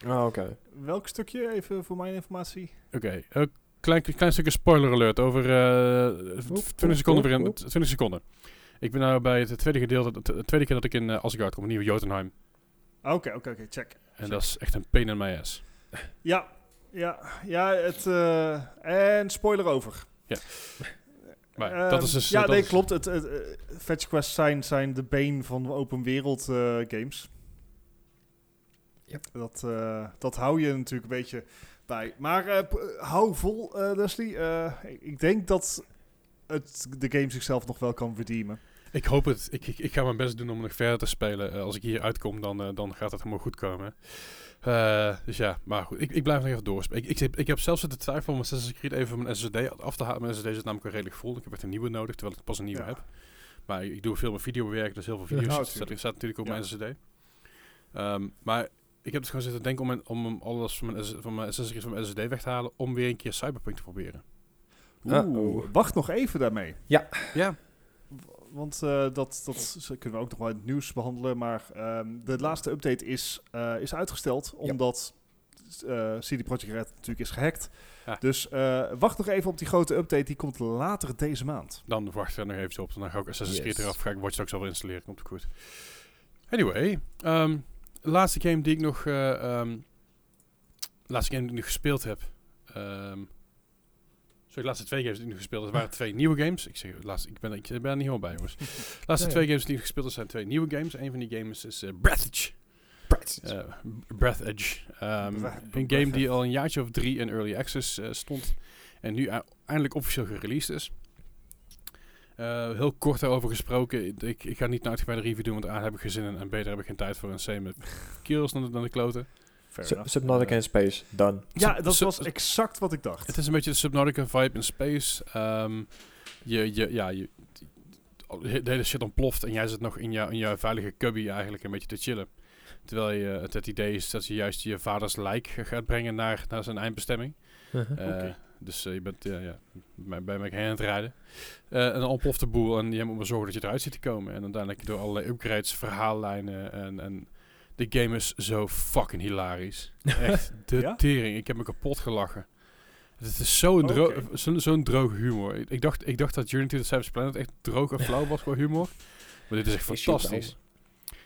Oh, oké. Okay. Welk stukje, even voor mijn informatie? Oké, okay. klein, klein stukje spoiler alert over 20 seconden weer in, 20 seconden. Ik ben nou bij het tweede gedeelte, de tweede keer dat ik in uh, Asgard kom, nieuwe Jotunheim. Oké, okay, oké, okay, check. En check. dat is echt een pain in my ass. Ja, ja, ja, het, uh, en spoiler over. Ja. Maar dat is dus... Ja, dat nee, is klopt. Het, het, het, fetch quests zijn, zijn de been van open wereld uh, games. Yep. Dat, uh, dat hou je natuurlijk een beetje bij. Maar uh, hou vol, Leslie. Ik, ik denk dat het, de game zichzelf nog wel kan verdienen. Ik hoop het. Ik, ik, ik, ga mijn best doen om nog verder te spelen. Uh, als ik hier uitkom, dan, uh, dan gaat het helemaal goed komen. Uh, dus ja, maar goed. Ik, ik blijf nog even doorspelen. Ik, ik, ik heb zelfs zitten twijfelen om Assassin's Creed even mijn SSD af te halen. Mijn SSD zit namelijk wel redelijk vol. Ik heb echt een nieuwe nodig, terwijl ik pas een nieuwe Ja. heb. Maar ik, ik doe veel met video bewerken, dus heel veel video's Ja, staat, staat natuurlijk op Ja. mijn SSD. Um, maar ik heb dus gewoon zitten denken om, mijn, om alles van mijn, van mijn Assassin's Creed van mijn SSD weg te halen... om weer een keer Cyberpunk te proberen. Oeh, Uh-oh. wacht nog even daarmee. Ja. Want uh, dat, dat kunnen we ook nog wel in het nieuws behandelen. Maar um, de laatste update is, uh, is uitgesteld. Omdat uh, CD Projekt Red natuurlijk is gehackt. Ja. Dus wacht nog even op die grote update. Die komt later deze maand. Dan wacht er nog eventjes op. Dan ga ik Assassin's Creed Yes. eraf. Ga ik Watch Dogs al wel installeren. Komt goed. Anyway. Um, laatste game die ik nog... Um, laatste game die ik nog gespeeld heb... Um, De laatste twee games die ik nu gespeeld heb, waren twee nieuwe games. Ik, zeg, laatste, ik, ben, ik ben er niet helemaal bij, jongens. De laatste twee games die ik gespeeld heb, zijn twee nieuwe games. Een van die games is eh Breath Edge. Practice. Eh, Breath Edge. Ehm, Breath- een game die al een jaartje of drie in Early Access eh, stond. En nu eindelijk officieel gereleased is. Eh, heel kort daarover gesproken. Ik, ik ga niet een uitgebreide review doen, want A, heb ik geen zin in. En B, daar heb ik geen tijd voor. En C, met kills dan de, dan de kloten. Fair Sub-. Subnautica Eh, in Space, done. Ja, dat was exact wat ik dacht. Het is een beetje de Subnautica vibe in space. Ehm, je, je, ja, je, de hele shit ontploft en jij zit nog in je, in je veilige cubby eigenlijk een beetje te chillen. Terwijl je, het, het idee is dat je juist je vaders lijk gaat brengen naar, naar zijn eindbestemming. Eh, Oké. Dus eh, je bent ja, ja, bij, bij mij heen aan het rijden. Eh, en dan ontploft de boel en je moet maar zorgen dat je eruit ziet te komen. En uiteindelijk door allerlei upgrades, verhaallijnen en... en de game is zo fucking hilarisch. Echt, de Ja? tering. Ik heb me kapot gelachen. Het is zo'n dro zo'n droge humor. Ik, ik, dacht, ik dacht dat Journey to the Savage Planet echt droog en flauw was qua humor. Maar dit is echt fantastisch.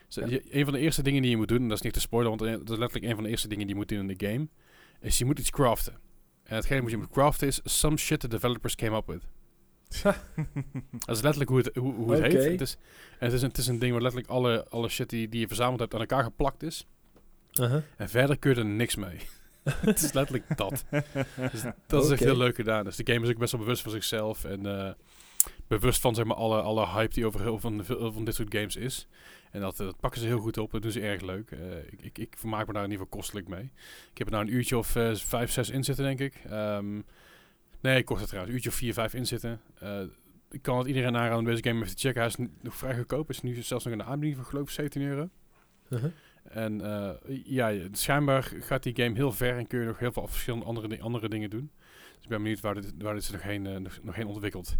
Zo, Ja. je- een van de eerste dingen die je moet doen, en dat is niet te spoilen, want dat is letterlijk een van de eerste dingen die je moet doen in de game, is je moet iets craften. En hetgeen wat je moet craften is some shit the developers came up with. Dat is letterlijk hoe het, hoe, hoe het heet. Het is, het is, een, het is een ding waar letterlijk alle, alle shit die, die je verzameld hebt aan elkaar geplakt is. Uh-huh. En verder kun je er niks mee. het is letterlijk dat. Dus dat is echt heel leuk gedaan. Dus de game is ook best wel bewust van zichzelf. En eh, bewust van zeg maar, alle, alle hype die over heel van, veel van dit soort games is. En dat, dat pakken ze heel goed op. Dat doen ze erg leuk. Eh, ik, ik, ik vermaak me daar in ieder geval kostelijk mee. Ik heb er nou een uurtje of eh, vijf, zes in zitten, denk ik. Ehm, nee, korter trouwens. Een uurtje of vier, vijf in zitten. Eh, ik kan het iedereen aanraden om deze game even te checken. Hij is nog vrij goedkoop. Is nu zelfs nog in de aanbieding van geloof ik 17 euro. Uh-huh. En eh, ja, schijnbaar gaat die game heel ver en kun je nog heel veel verschillende andere, andere dingen doen. Dus ik ben benieuwd waar dit, waar dit zich nog heen, eh, nog, nog heen ontwikkelt.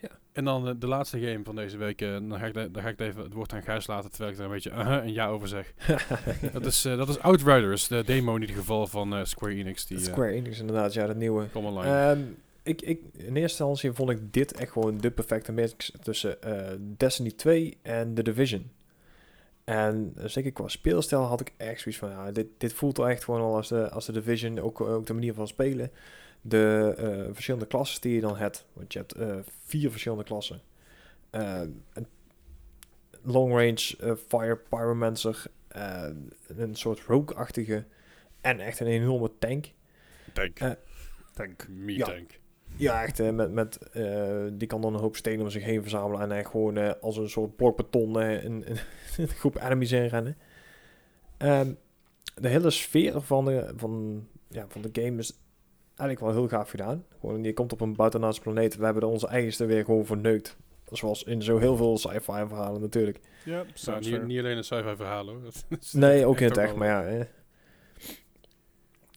Ja. En dan de laatste game van deze week. dan, ga ik, dan ga ik even het woord aan Gijs laten terwijl ik er een beetje uh en ja over zeg. dat, is, dat is Outriders, de demo in ieder geval van Square Enix. Die, Square Enix inderdaad, ja, dat nieuwe. online. Ehm, ik, ik, in eerste instantie vond ik dit echt gewoon de perfecte mix tussen eh, Destiny 2 en The Division. En eh, zeker qua speelstijl had ik echt zoiets van, ja, dit, dit voelt echt gewoon al als de, als de Division, ook, ook de manier van spelen. De eh, verschillende klassen die je dan hebt, want je hebt eh, vier verschillende klassen. Eh, long range eh, fire pyromancer, eh, een soort rogue-achtige en echt een enorme tank. tank. eh, Tank. Me ja. tank. Ja, echt. eh, met, met, eh, die kan dan een hoop stenen om zich heen verzamelen. En echt gewoon eh, als een soort blok beton eh, in, in een groep enemies inrennen. Ehm, de hele sfeer van de, van, ja, van de game is eigenlijk wel heel gaaf gedaan. Gewoon, je komt op een buitenaardse planeet. We hebben er onze eigenste weer gewoon verneukt. Zoals in zo heel veel sci-fi verhalen natuurlijk. Ja, Nou, niet, alleen een sci-fi verhaal hoor. Nee, ook in het echt, wel- maar ja. eh.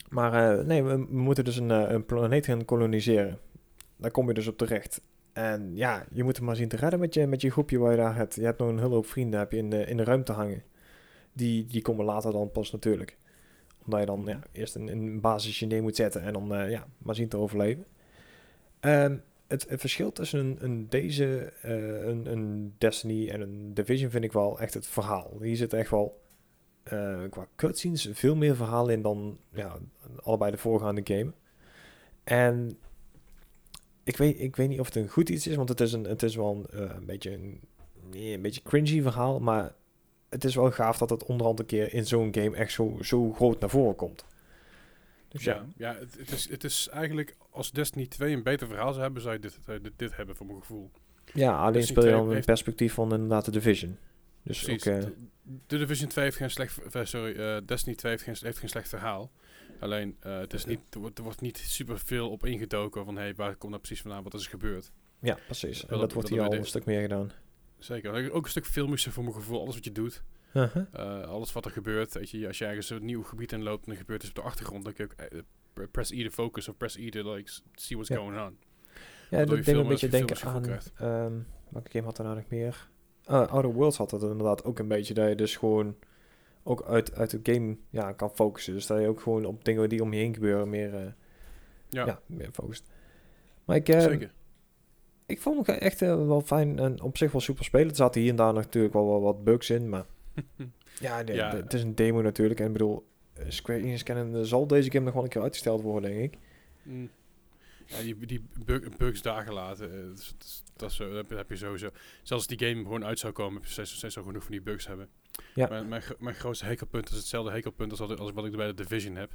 Maar eh, nee, we, we moeten dus een, eh, een planeet gaan koloniseren. Daar kom je dus op terecht. En ja, je moet hem maar zien te redden met je, met je groepje waar je daar hebt. Je hebt nog een hele hoop vrienden heb je in, de, in de ruimte hangen. Die, die komen later dan pas natuurlijk. Omdat je dan ja, eerst een, een basisje neer moet zetten en dan eh, ja, maar zien te overleven. Ehm, het, het verschil tussen een, een deze, eh, een, een Destiny en een Division vind ik wel echt het verhaal. Hier zit echt wel eh, qua cutscenes veel meer verhaal in dan ja, allebei de voorgaande game. En ik weet, ik weet niet of het een goed iets is, want het is, een, het is wel een, eh, een beetje een, nee, een beetje cringy verhaal, maar het is wel gaaf dat het onderhand een keer in zo'n game echt zo, zo groot naar voren komt. Dus ja, Ja, ja het, het, is, het is eigenlijk, als Destiny 2 een beter verhaal zou hebben, zou je dit, dit, dit hebben voor mijn gevoel. ja alleen Destiny speel je 2 dan heeft- perspectief van inderdaad de Division. Dus Precies. ook, eh, de, de Division 2 heeft geen slecht, eh, sorry, Destiny 2 heeft geen, heeft geen slecht verhaal. Alleen, eh, het is niet, er, wordt, er wordt niet super veel op ingedoken van, hey, waar komt nou precies vandaan, wat is er gebeurd. ja, precies. En dat wordt hier al een stuk meer gedaan. Zeker. Ook een stuk filmischer voor mijn gevoel, alles wat je doet. Uh-huh. Eh, alles wat er gebeurt, weet je, als je ergens een nieuw gebied inloopt en er gebeurt iets op de achtergrond, dan kun je ook eh, press E to focus of press E to like, see what's Ja. going on. Ja, dat deed me veel een beetje denken aan... ehm welke game had er nou nog meer? Ah, Outer Worlds had dat inderdaad ook een beetje. Dat je dus gewoon ook uit, uit de game ja, kan focussen. Dus dat je ook gewoon op dingen die om je heen gebeuren meer, eh, Ja, ja. meer focust. Maar ik, zeker. ik vond het echt eh, wel fijn en op zich wel super spelen. Er zaten hier en daar natuurlijk wel, wel wat bugs in, maar ja, de- Ja. de- het is een demo natuurlijk. En ik bedoel, Square Enix kennen, zal deze game nog wel een keer uitgesteld worden, denk ik. Mm. Ja, die, die bug- bugs daar gelaten. eh, dat, is- dat, is- dat, heb, je sowieso. Zelfs als die game gewoon uit zou komen, heb je steeds, steeds al genoeg van die bugs hebben. Ja. Mijn, mijn, mijn grootste hekelpunt is hetzelfde hekelpunt als, wat- als wat ik bij de Division heb.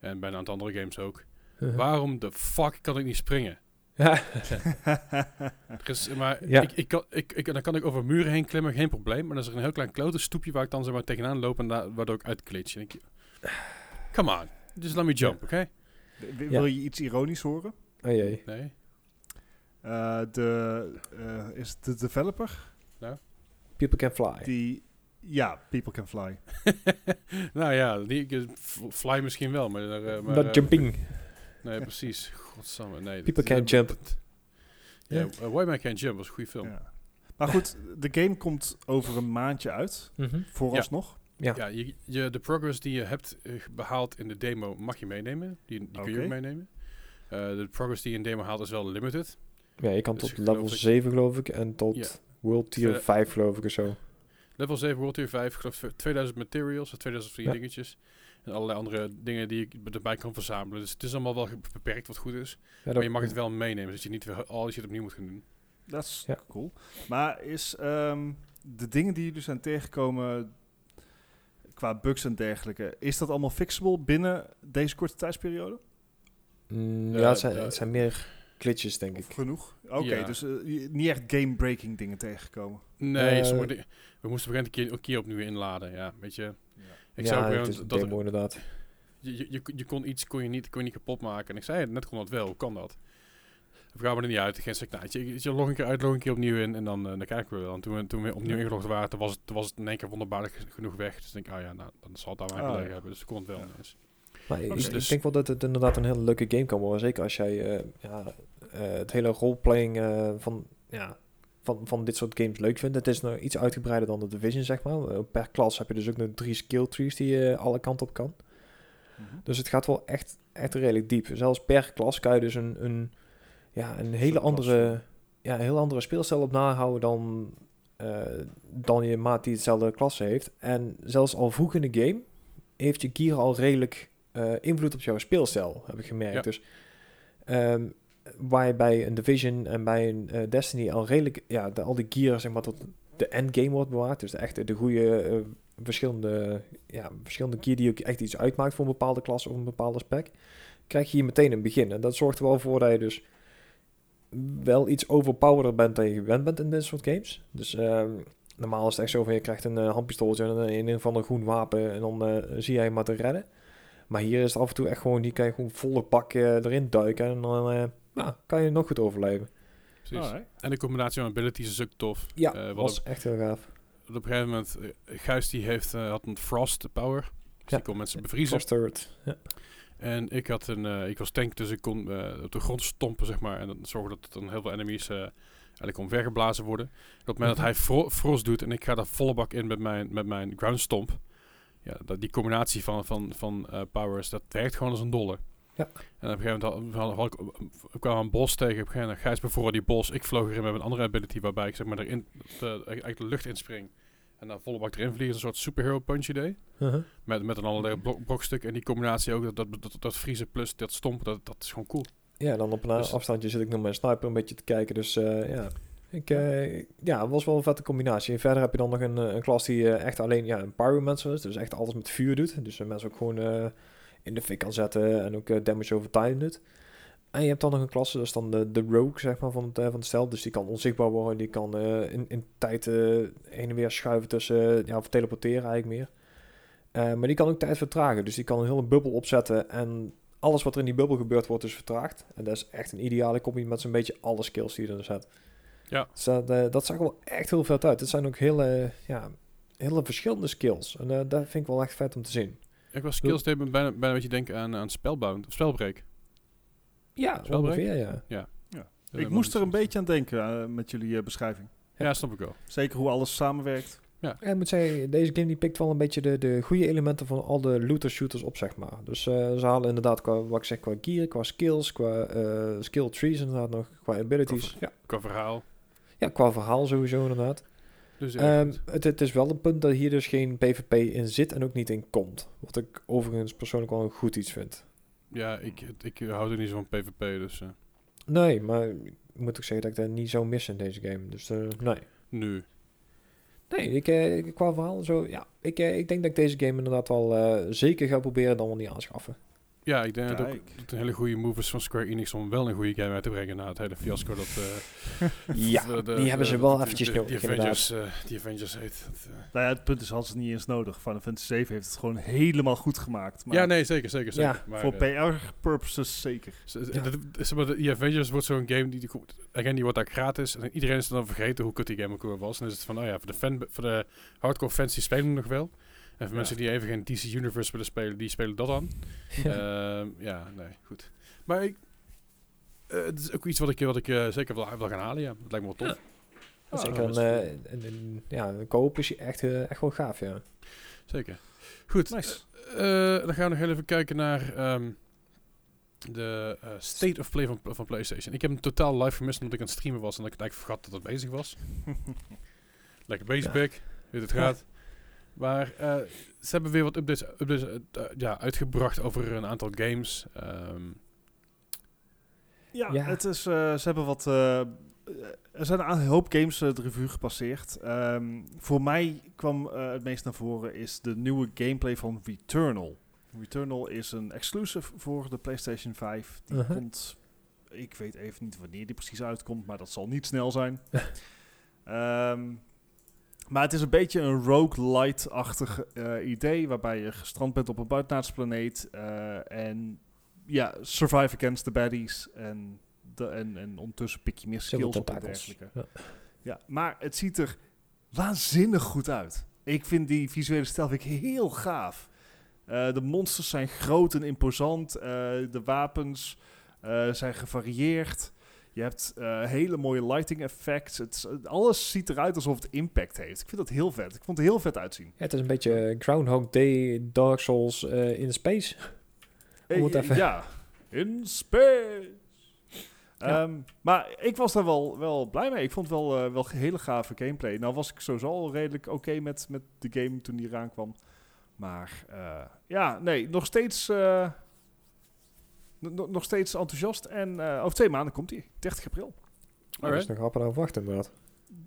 En bij een aantal andere games ook. Waarom de fuck kan ik niet springen? Ja. Is, maar Ja. ik, ik kan, ik, ik, dan kan ik over muren heen klimmen, geen probleem. Maar dan is er een heel klein klote stoepje waar ik dan zeg maar tegenaan loop en daar, waardoor ik uitklits. En ik, come on, just let me jump, oké? Ja. Wil je iets ironisch horen? Oh jee. Nee? Eh, de, eh, is de developer People can fly. die... Ja, People Can Fly. nou ja, die, fly misschien wel, maar... eh, maar Not jumping. Nee, precies. Godsamme, nee. People dat- jump. Ja, Ja. uh, Why Man Can't Jump was een goede film. Ja, Ja. Maar goed, de game komt over een maandje uit. Mhm. Vooralsnog. Ja. je, je, de progress die je hebt eh, behaald in de demo mag je meenemen. Die, die kun je meenemen. Eh, de progress die je in demo haalt is wel limited. Ja, je kan Dus tot level geloof ik- 7 geloof ik en tot Ja. World Tier Eh, 5 geloof ik of zo. Level 7, World Tier 5, ik geloof 2000 materials, of 2000 free Ja. dingetjes. En allerlei andere dingen die ik erbij kan verzamelen. Dus het is allemaal wel beperkt wat goed is. Ja, Maar je mag het wel meenemen, zodat je niet weer al die shit opnieuw moet gaan doen. Dat is Ja. cool. Maar is ehm, de dingen die jullie zijn tegengekomen qua bugs en dergelijke, is dat allemaal fixable binnen deze korte tijdsperiode? Mm, Eh, ja, het zijn, eh, het zijn meer glitches denk ik. Genoeg? Oké, Ja. dus eh, niet echt game-breaking dingen tegengekomen. Nee, Eh, sommige dingen- we moesten op een gegeven moment een keer, een keer opnieuw inladen. Ja, weet je. Ik ja, zou ook het weer- is een dat, demo inderdaad. je, je, kon iets kon je niet, kon je niet kapot maken. En ik zei, net kon dat wel. Hoe kan dat? We gaan er niet uit. Ik zei, nou, je, je log een keer uit, log een keer opnieuw in. En dan, eh, dan kijken we wel. En toen we, toen we opnieuw ingelogd waren, toen was, het, toen was het in één keer wonderbaarlijk ge- genoeg weg. Dus ik denk, ah ja, nou, dan zal het daar maar Ah, ja. hebben. Dus ik kon het wel. Ja. ineens. Maar ik, Dus- ik denk wel dat het inderdaad een hele leuke game kan worden. Zeker als jij eh, ja, eh, het hele roleplaying eh, van, ja, van, van dit soort games leuk vindt. Het is nog iets uitgebreider dan de Division, zeg maar. Per klas heb je dus ook nog drie skill trees die je alle kanten op kan. Dus het gaat wel echt, echt redelijk diep. Zelfs per klas kan je dus een, een, ja, een hele andere, ja, een heel andere speelstijl op nahouden dan, eh, dan je maat die hetzelfde klasse heeft. En zelfs al vroeg in de game heeft je gear al redelijk eh, invloed op jouw speelstijl, heb ik gemerkt. Ja. Dus ehm, waar je bij een Division en bij een eh, Destiny al redelijk, ja, de, al die gear zeg maar tot de endgame wordt bewaard. Dus de echte, de goede eh, verschillende, ja, verschillende gear die ook echt iets uitmaakt voor een bepaalde klasse of een bepaalde spec. Krijg je hier meteen een begin. En dat zorgt er wel voor dat je dus wel iets overpowerder bent dan je gewend bent in dit soort games. Dus ehm, normaal is het echt zo van je krijgt een uh, handpistooltje en een, in ieder geval een groen wapen en dan zie jij maar te redden. Maar hier is het af en toe echt gewoon, die kan je gewoon volle bak eh, erin duiken en dan eh, ja, kan je nog goed overleven. Precies. Alright. En de combinatie van abilities is ook tof. Ja, Eh, was echt heel gaaf. Op een gegeven moment, Gijs die heeft, eh, had een frost power. Dus Ja. die kon mensen bevriezen. Frost turret. Ja. En ik, had een, eh, ik was tank, dus ik kon eh, op de grond stompen, zeg maar. En dan zorgen dat dan heel veel enemies eh eigenlijk omvergeblazen worden. En op het moment dat Mhm. hij fro- frost doet en ik ga daar volle bak in met mijn, met mijn ground stomp. Ja, dat, die combinatie van, van, van eh, powers, dat werkt gewoon als een dolle. Ja. En op een gegeven moment had, had, had ik, ik kwam een bos tegen. Op een gegeven moment, Gijs bevroren die bos. Ik vloog erin met een andere ability waarbij ik zeg maar erin, de, eigenlijk de lucht inspring. En dan volle bak erin vliegen. Een soort superhero punch idee. Uh-huh. Met, met een allerlei blok. En die combinatie ook, dat, dat, dat, dat vriezen plus dat stompen, dat, dat is gewoon cool. Ja, dan op een Dus- afstandje zit ik nog mijn sniper een beetje te kijken. Dus eh, ja, ik, eh, ja, was wel een vette combinatie. En verder heb je dan nog een, eh, een klas die eh, echt alleen ja, een pyromancer is. Dus echt alles met vuur doet. Dus uh, mensen ook gewoon in de fik kan zetten en ook damage over time doet. En je hebt dan nog een klasse, dat is dan de, de rogue zeg maar, van, het, van het stel. Dus die kan onzichtbaar worden. Die kan in, in tijd heen en weer schuiven tussen, ja, of teleporteren eigenlijk meer. Maar die kan ook tijd vertragen. Dus die kan een hele bubbel opzetten en alles wat er in die bubbel gebeurt wordt dus vertraagd. En dat is echt een ideale combi met zo'n beetje alle skills die je er zet. Ja. Dus dat, eh, dat zag wel echt heel vet uit. Het zijn ook hele, ja, hele verschillende skills. En eh, dat vind ik wel echt vet om te zien. Ik was skills deed me bijna, bijna een beetje denken aan, aan Spellbound, of. Ja, Spelbreak? ongeveer, ja. Ik moest er een beetje aan denken eh, met jullie eh, beschrijving. Ja, snap ik wel. Zeker hoe alles samenwerkt. Ja, ik moet zeggen, deze game die pikt wel een beetje de, de goede elementen van al de looter-shooters op, zeg maar. Dus eh, ze halen inderdaad, qua, wat ik zeg, qua gear, qua skills, qua eh, skill trees inderdaad nog, qua abilities. Ja. Qua verhaal. Ja, qua verhaal sowieso inderdaad. Dus ja, Ehm, het, het is wel een punt dat hier dus geen PvP in zit en ook niet in komt. Wat ik overigens persoonlijk wel een goed iets vind. ja ik, ik hou er niet zo van PvP, dus... eh. Nee, maar ik moet ook zeggen dat ik dat niet zo mis in deze game. Dus eh, nee. Nu. Nee, ik, eh, qua verhaal zo, ja. Ik, eh, ik denk dat ik deze game inderdaad wel eh, zeker ga proberen dan wel niet aanschaffen. Ja, ik denk dat Kijk. ook dat het een hele goede move is van Square Enix om wel een goede game uit te brengen na het hele fiasco dat... eh, Ja, de- de- die hebben ze wel de- eventjes de- nodig, Die. Avengers, eh, die Avengers heet. Dat, eh. Nou ja, het punt is, hadden ze het niet eens nodig. Final Fantasy 7 heeft het gewoon helemaal goed gemaakt. Maar ja, nee, zeker, zeker, zeker. Ja, Maar, voor PR-purposes zeker. Ja. die Avengers wordt zo'n game die, die, again, die wordt daar gratis. En iedereen is dan vergeten hoe kut die game ook was. En dan is het van, oh ja, voor de, fan, voor de hardcore fans die spelen nog wel. En voor Ja. mensen die even geen DC Universe willen spelen, die spelen dat dan. Ehm, ja, nee, goed. Maar ik, eh, het is ook iets wat ik, wat ik eh, zeker wil, wil gaan halen, ja. Dat lijkt me wel tof. Ah, zeker een, eh, een, een- ja, een koop is echt, echt wel gaaf, ja. Zeker. Goed, Nice. eh, dan gaan we nog even kijken naar ehm, de eh, state of play van, van PlayStation. Ik heb hem totaal live gemist omdat ik aan het streamen was en dat ik het eigenlijk vergat dat het bezig was. Lekker bezig, Ja. Pik. Hoe het gaat. Maar eh, ze hebben weer wat updates, updates eh, ja, uitgebracht over een aantal games. Ehm, Ja, Ja. Het is, eh, ze hebben wat. er zijn een hoop games de revue gepasseerd. Ehm, voor mij kwam eh, het meest naar voren is de nieuwe gameplay van Returnal. Returnal is een exclusive voor de PlayStation 5. Die Uh-huh. komt. Ik weet even niet wanneer die precies uitkomt, maar dat zal niet snel zijn. Ehm, maar het is een beetje een roguelite-achtig eh, idee, waarbij je gestrand bent op een buitenaardse planeet eh, en ja, survive against the baddies en, de, en, en ondertussen pik je meer skills op en dergelijke. Ja. Ja, maar het ziet er waanzinnig goed uit. Ik vind die visuele stijl vind ik heel gaaf. Eh, de monsters zijn groot en imposant. de wapens zijn gevarieerd. Je hebt eh, hele mooie lighting effects. Het, alles ziet eruit alsof het impact heeft. Ik vind dat heel vet. Ik vond het heel vet uitzien. Ja, het is een beetje Groundhog Day, Dark Souls eh, in space. Eh, even- Ja, in space. Ja. Ehm, maar ik was daar wel, wel blij mee. Ik vond het wel, eh, wel hele gave gameplay. Nou was ik sowieso al redelijk oké met, met de game toen die eraan kwam. Maar eh, ja, nee, nog steeds, eh, nog steeds enthousiast. En eh, over twee maanden komt hij, 30 april. Dat is nog grappig aan wachten, inderdaad.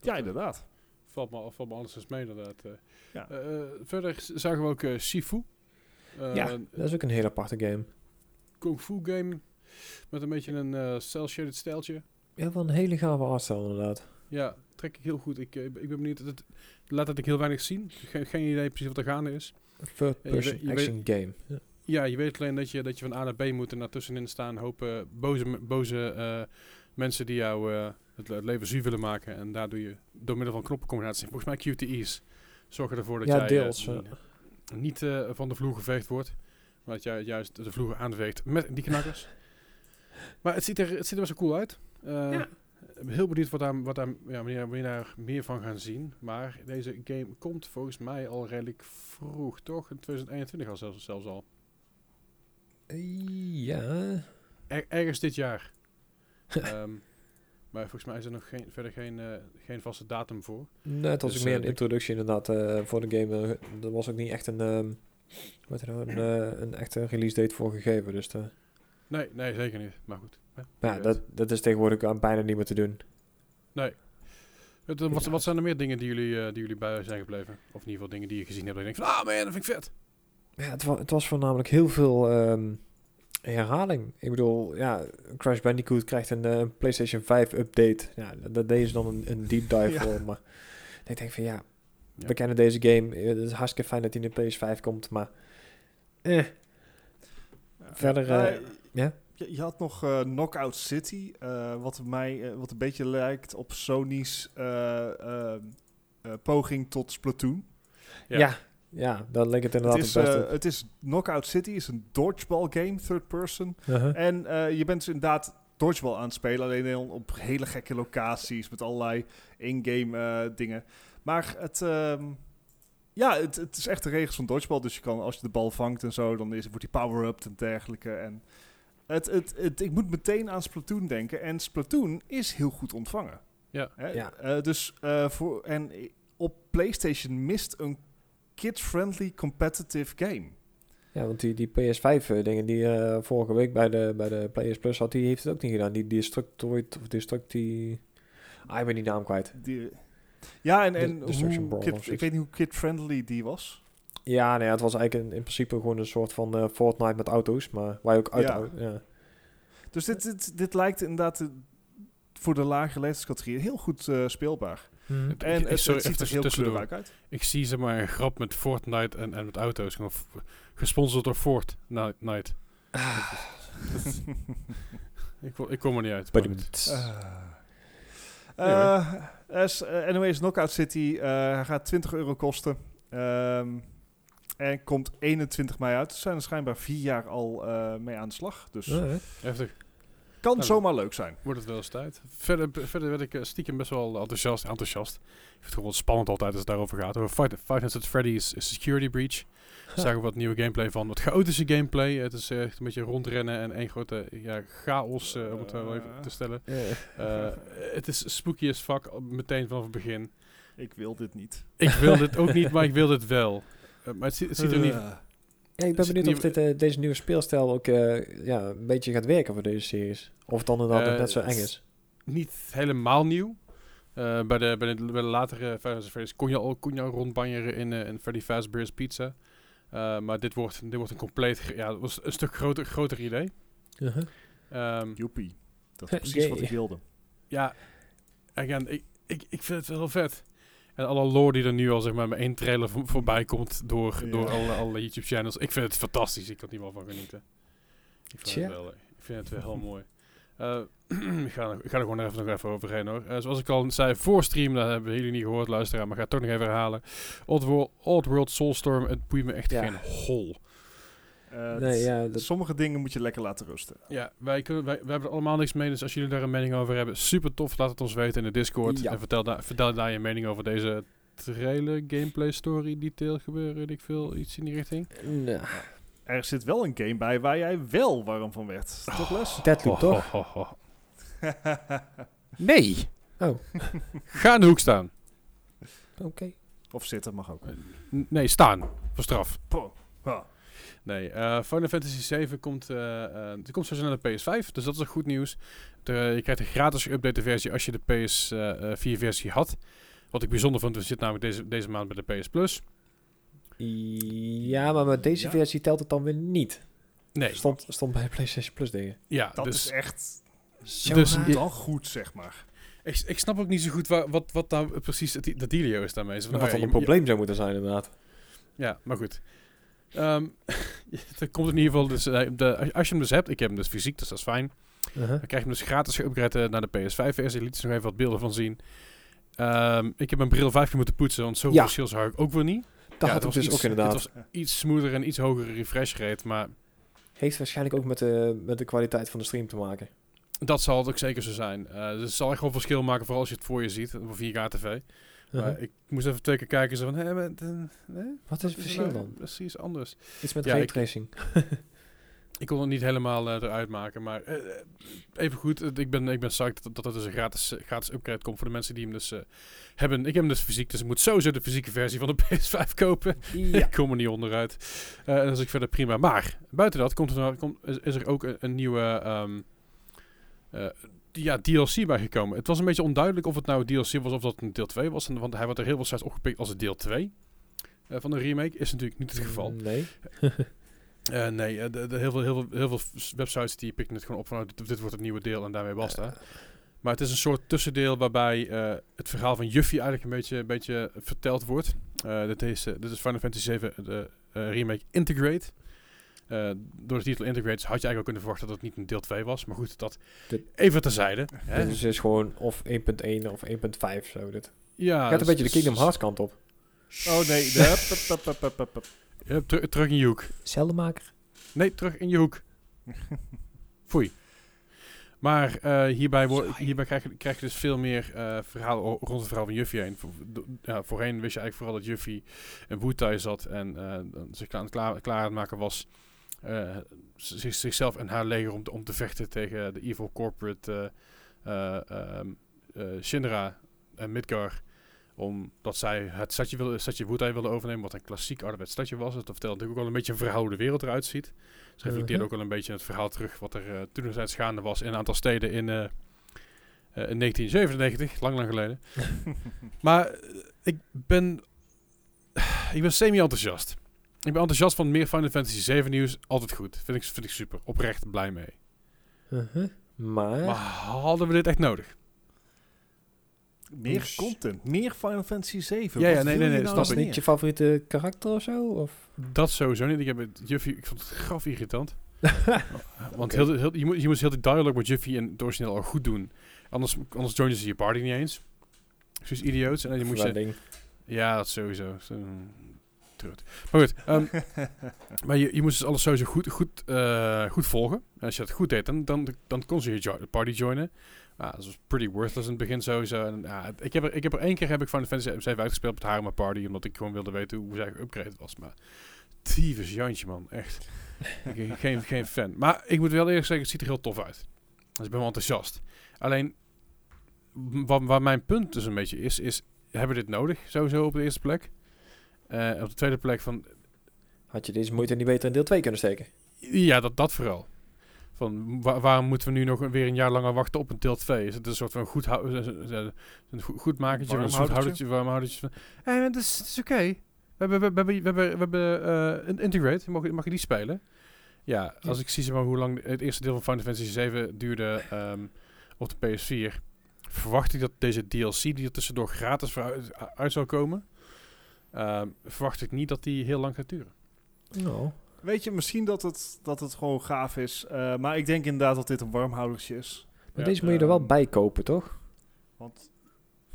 Ja, inderdaad. valt, me, valt me alles eens mee, inderdaad. eh. Ja. Eh, verder zagen we ook eh. Eh, ja, dat is ook een hele aparte game. kung fu game met een beetje een eh cel-shaded stijltje. Ja, wel een hele gave artstyle, inderdaad. Ja, trek ik heel goed. Ik, ik ben benieuwd. Het, laat dat ik heel weinig zien. Geen, geen idee precies wat er gaande is. Third je person weet- je action game. Ja. Ja, je weet alleen dat je, dat je van A naar B moet en daartussenin staan hopen boze, boze eh, mensen die jou eh, het, het leven zuur willen maken. En daar doe je door middel van knoppencombinaties. Volgens mij QTE's zorgen ervoor dat Ja, jij deels, eh, niet eh, van de vloer geveegd wordt. Maar dat jij juist de vloer aanveegt met die knakkers. maar het ziet er, het ziet er best wel cool uit. Eh, Ja. Heel benieuwd wat daar, wat daar, ja, wanneer we daar meer van gaan zien. Maar deze game komt volgens mij al redelijk vroeg, toch? In 2021 al zelfs, zelfs al. Ja. Er- ergens dit jaar. Ehm, maar volgens mij is er nog geen, verder geen, eh, geen vaste datum voor. Nee, het was Dus, ook meer eh, een introductie inderdaad eh, voor de game. Eh, Er was ook niet echt een, ehm wat er nou, een, eh, een echte release date voor gegeven. Dus eh, Nee, nee, zeker niet. Maar goed. hè, ja, dat, dat is tegenwoordig aan bijna niet meer te doen. Het, eh, wat, wat zijn er meer dingen die jullie, eh, die jullie bij zijn gebleven? Of in ieder geval dingen die je gezien hebt. Dat je denkt van, ah man, dat vind ik vet. Ja, het, wa het was voornamelijk heel veel ehm, herhaling. Ik bedoel, ja, Crash Bandicoot krijgt een eh, PlayStation 5 update. Ja, dat, dat deden ze dan een, een deep dive Ja. voor. Maar ik denk van ja, we kennen deze game. Eh, Het is hartstikke fijn dat hij in de PS5 komt, maar eh, Verder, Ja, eh, ja? Je, had nog Knockout City, wat mij wat een beetje lijkt op Sony's poging tot Splatoon. ja. Ja. Ja, dan leek het Het inderdaad is, het beste. eh, het is Knockout City, is een dodgeball game, third person. Uh-huh. En eh, je bent dus inderdaad dodgeball aan het spelen, alleen dan op hele gekke locaties met allerlei in-game eh, dingen. Maar het, ehm, ja, het, het is echt de regels van dodgeball, dus je kan als je de bal vangt en zo, dan is, wordt die power-up en dergelijke. En het, het, het, ik moet meteen aan Splatoon denken en Splatoon is heel goed ontvangen. Ja. Hè? Ja. Eh, dus eh, voor, en op PlayStation mist een kid-friendly competitive game. Ja, want die, die PS5-dingen die eh, vorige week bij de, bij de Players Plus had, die heeft het ook niet gedaan. Die Destructoid of Destructi... Ah, ik ben die naam kwijt. Die, ja, en, en hoe kid- ik weet niet hoe kid-friendly die was. Ja, nee, het was eigenlijk in, in principe gewoon een soort van eh, Fortnite met auto's, maar waar je ook uit... Ja. Ja. Dus dit, dit, dit lijkt inderdaad eh, voor de lage leeftijdscategorie heel goed eh, speelbaar. Het- En ik- het, sorry, het ziet er heel tussendoor. kleurrijk uit. Ik zie zeg maar een grap met Fortnite en, en met auto's. Gesponsord door Fortnite. ik, wil- ik kom er niet uit. Eh eh, as- eh, NOS Knockout City eh, hij gaat 20 euro kosten. Ehm, en komt 21 mei uit. Ze zijn er schijnbaar vier jaar al eh, mee aan de slag. Dus. Heftig. Kan Nou, zomaar leuk zijn. Wordt het wel eens tijd. Verder, verder werd ik eh, stiekem best wel enthousiast. enthousiast. Ik vind het gewoon spannend altijd als het daarover gaat. Over Five, Five Nights at Freddy's Security Breach. Daar zagen we wat nieuwe gameplay van. Wat chaotische gameplay. Het is eh, echt een beetje rondrennen en één grote ja, chaos, eh, om het wel even te stellen. Eh, het is spooky as fuck, meteen vanaf het begin. Ik wil dit niet. Ik wil dit ook niet, maar ik wil dit wel. Maar het ziet er niet... Ja, ik ben het benieuwd of dit, eh, deze nieuwe speelstijl ook eh, ja, een beetje gaat werken voor deze series. Of het dan inderdaad Eh, net zo eng is. niet helemaal nieuw. Eh, bij, de, bij, de, bij de latere Freddy's kon je al, kon je al rondbanjeren in, in Freddy Fazbear's Pizza. Eh, maar dit wordt, dit wordt een compleet... Ja, het was een stuk groter, groter idee. Uh-huh. Ehm, Joepie. Dat is precies wat ik wilde. ja, again, ik, ik, ik vind het wel heel vet. En alle lore die er nu al zeg maar met één trailer voor, voorbij komt door, Ja. door alle, alle YouTube channels. Ik vind het fantastisch. Ik kan er niet wel van genieten. Ik vind, het, wel, ik vind het wel heel mooi. Eh, ik, ga, er- ik ga er gewoon even, nog even overheen hoor. Eh, zoals ik al zei voor stream, dat hebben jullie niet gehoord luisteraar, maar ik ga het toch nog even herhalen. Oddworld, Oddworld Soulstorm, het boeit me echt Ja. geen hol. Eh, Nee, ja, dat- Sommige dingen moet je lekker laten rusten. Ja, wij, kunnen, wij, wij hebben er allemaal niks mee. Dus als jullie daar een mening over hebben, super tof. Laat het ons weten in de Discord. Ja. En vertel, daar vertel daar je mening over deze trailer, gameplay, story, detail gebeuren. Weet ik veel, iets in die richting. Nou, Er zit wel een game bij waar jij wel warm van werd. Toch Les? Ho, toch? Nee! Oh, Ga in de hoek staan. oké. of zitten mag ook. N- nee, staan. Voor straf. Poh. Nee, eh Final Fantasy 7 komt, eh eh die komt sowieso naar de PS5, dus dat is een goed nieuws. De, je krijgt een gratis geüpdate versie als je de PS4 versie had. Wat ik bijzonder vond, we zitten namelijk deze, deze maand bij de PS Plus. Ja, maar met deze Ja. versie telt het dan weer niet. Nee, Stond, stond bij PlayStation Plus dingen. ja, Dat dus is echt Zo Dus- dan goed, zeg maar. ik, ik snap ook niet zo goed waar, wat, wat nou precies het, de dealio is daarmee. Zo van, Wat dan ja, een probleem zou moeten zijn inderdaad. Ja, maar goed. Ehm er komt in ieder geval, dus, eh, de, als je hem dus hebt, ik heb hem dus fysiek, dus dat is fijn. Uh-huh. Dan krijg je hem dus gratis geüpgrade naar de PS5-versie. Liet ze nog even wat beelden van zien. Ehm, ik heb mijn bril vijf keer moeten poetsen, want zoveel Ja. verschil zag ik ook weer niet. Dat Ja, had het ik dus iets- ook inderdaad. Het was iets smoother en iets hogere refresh rate, maar Heeft waarschijnlijk ook met de, met de kwaliteit van de stream te maken. dat zal het ook zeker zo zijn. Eh, dus het zal echt wel verschil maken, vooral als je het voor je ziet, op 4K TV. Maar ik moest even twee keer kijken, zo van, maar, eh, hè? Wat is het er verschil nou dan? Precies anders. Iets met Ja, ik- raytracing. Ik kon het niet helemaal eh, eruit maken, maar eh, eh, even goed. eh, ik ben, ik ben psyched dat, dat het dus een gratis, eh, gratis upgrade komt voor de mensen die hem dus eh, hebben. Ik heb hem dus fysiek, dus ik moet sowieso de fysieke versie van de PS5 kopen. Ja. ik kom er niet onderuit. Eh en dat is ik verder prima. Maar buiten dat komt er, komt, is, is er ook een, een nieuwe ehm, eh, ja, DLC bijgekomen. Het was een beetje onduidelijk of het nou DLC was of dat het een deel 2 was. Want hij wordt er heel veel sites opgepikt als het deel 2 eh, van de remake. Is natuurlijk niet het geval. Nee. Eh, nee, eh, de, de- heel, veel, heel, veel, heel veel websites die pikken het gewoon op van oh, dit, dit wordt het nieuwe deel en daarmee basta. Maar het is een soort tussendeel waarbij het verhaal van Juffie eigenlijk een beetje, een beetje verteld wordt. Dit, is, dit is Final Fantasy 7 de remake Integrate. Eh, door de titel Integrate had je eigenlijk ook kunnen verwachten dat het niet een deel 2 was. Maar goed, dat Dit- even terzijde. Hè? Dus het is gewoon of 1.1 of 1.5 zo. Dit. ja, Gaat een dus- beetje de dus- Kingdom Hearts kant op. Oh nee, de, hup, hup, hup, hup, hup, hup. Ja, teru- terug in je hoek. Cellenmaker. Nee, terug in je hoek. Foei. Maar eh, hierbij, hierbij krijg, je, krijg je dus veel meer eh verhalen rond het verhaal van Juffie heen. Ja, voorheen wist je eigenlijk vooral dat Juffie een Wutai zat en eh, zich aan het klaar, klaar aan het maken was. Eh, zich- zichzelf en haar leger om te, om te vechten tegen de evil corporate eh, Shinra en Midgar. Omdat zij het stadje, wilde, stadje Wutai wilden overnemen, wat een klassiek ouderwets stadje was. Het vertelt natuurlijk ook wel een beetje een verhouden wereld eruit ziet. Ze reflecteert Mhm. ook wel een beetje het verhaal terug wat er uh, toen eens gaande was in een aantal steden in, uh, in 1997, lang lang geleden. maar ik ben, ik ben semi-enthousiast. Ik ben enthousiast van meer Final Fantasy 7 nieuws. Altijd goed. Vind ik, vind ik super. Oprecht blij mee. -huh. Maar... maar hadden we dit echt nodig? Meer dus content, meer Final Fantasy 7. Ja, ja nee, nee, nee, nou was het niet je favoriete karakter of zo? Of? Dat sowieso niet. Ik, heb het, Juffy, ik vond het graf irritant. Want okay. heel, heel, je, moet, je moet heel die dialogue met Juffy en origineel al goed doen. Anders, anders joinen ze je party niet eens. Zoals idioot. En dan je moest je, ja, dat sowieso. Maar goed, um, maar je, je moest dus alles sowieso goed, goed, uh, goed volgen. En als je dat goed deed, dan, dan, kon ze je party joinen. Ah, dat was pretty worthless in het begin sowieso. En, ik, heb er, ik heb er één keer heb ik Final Fantasy 7 uitgespeeld met haar in party, omdat ik gewoon wilde weten hoe zij geupgraded was. Maar tyfus Jantje, man. Echt. ik, geen, geen fan. Maar ik moet wel eerlijk zeggen, het ziet er heel tof uit. Dus ik ben wel enthousiast. Alleen, waar mijn punt dus een beetje is, is, hebben we dit nodig, sowieso op de eerste plek? Uh, op de tweede plek van... Had je deze moeite niet beter in deel 2 kunnen steken? Ja, dat, dat vooral. Van waar, waarom moeten we nu nog weer een jaar langer wachten op een deel 2? Is het een soort van goed, een goed, goed makertje, een soort houdertje, warmhoudertje van... Eh, dat is, is oké. Okay. We hebben, we hebben, we hebben, we hebben uh, Integrate, mag, mag je die spelen? Ja, als ja. ik zie zeg maar, hoe lang het eerste deel van Final Fantasy 7 duurde um, op de PS4, verwacht ik dat deze DLC die er tussendoor gratis voor uit, uit zou komen, uh, verwacht ik niet dat die heel lang gaat duren. No. Weet je, misschien dat het, dat het gewoon gaaf is. Uh, maar ik denk inderdaad dat dit een warmhoudertje is. Maar ja, deze moet je er wel bij kopen, toch? Want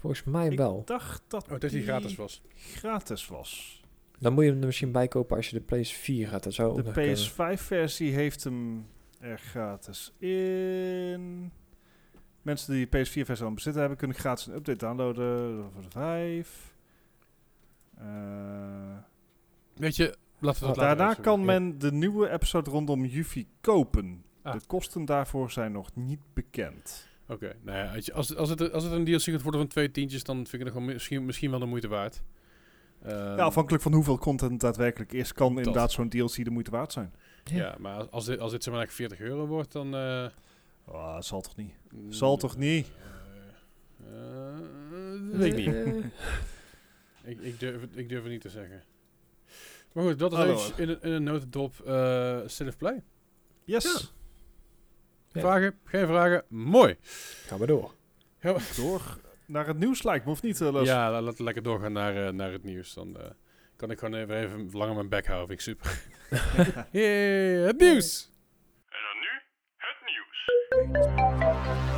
Volgens mij wel. Ik dacht dat oh, dat die gratis was. Gratis was. Dan moet je hem er misschien bij kopen als je de PS4 gaat. Dat zou de PS5-versie heeft hem er gratis in. Mensen die de PS4-versie al bezitten hebben, kunnen gratis een update downloaden voor de 5. Uh, Weet je, laten we dat Daarna laten kan men de nieuwe episode rondom Yuffie kopen. Ah. De kosten daarvoor zijn nog niet bekend. Oké, okay. nou ja, als, als, het, als het een DLC gaat worden van twee tientjes, dan vind ik het gewoon misschien, misschien wel de moeite waard. Um, ja, afhankelijk van hoeveel content daadwerkelijk is, kan dat. inderdaad zo'n DLC de moeite waard zijn. Ja, ja maar als dit, als dit zeg maar 40 euro wordt, dan... Uh, oh, zal toch niet? Mm, zal toch niet? Uh, uh, weet ik niet. ik, ik, durf, ik durf het niet te zeggen. Maar goed, dat is Hallo. in, een, in een notendop uh, of Play. Yes. Ja. Vragen? Geen vragen? Mooi. Gaan we door. Gaan we door naar het nieuws lijkt me, of niet, uh, Ja, laten we lekker doorgaan naar, uh, naar het nieuws. Dan uh, kan ik gewoon even, even langer mijn bek houden. Vind ik super. yeah, het nieuws! En dan nu het nieuws.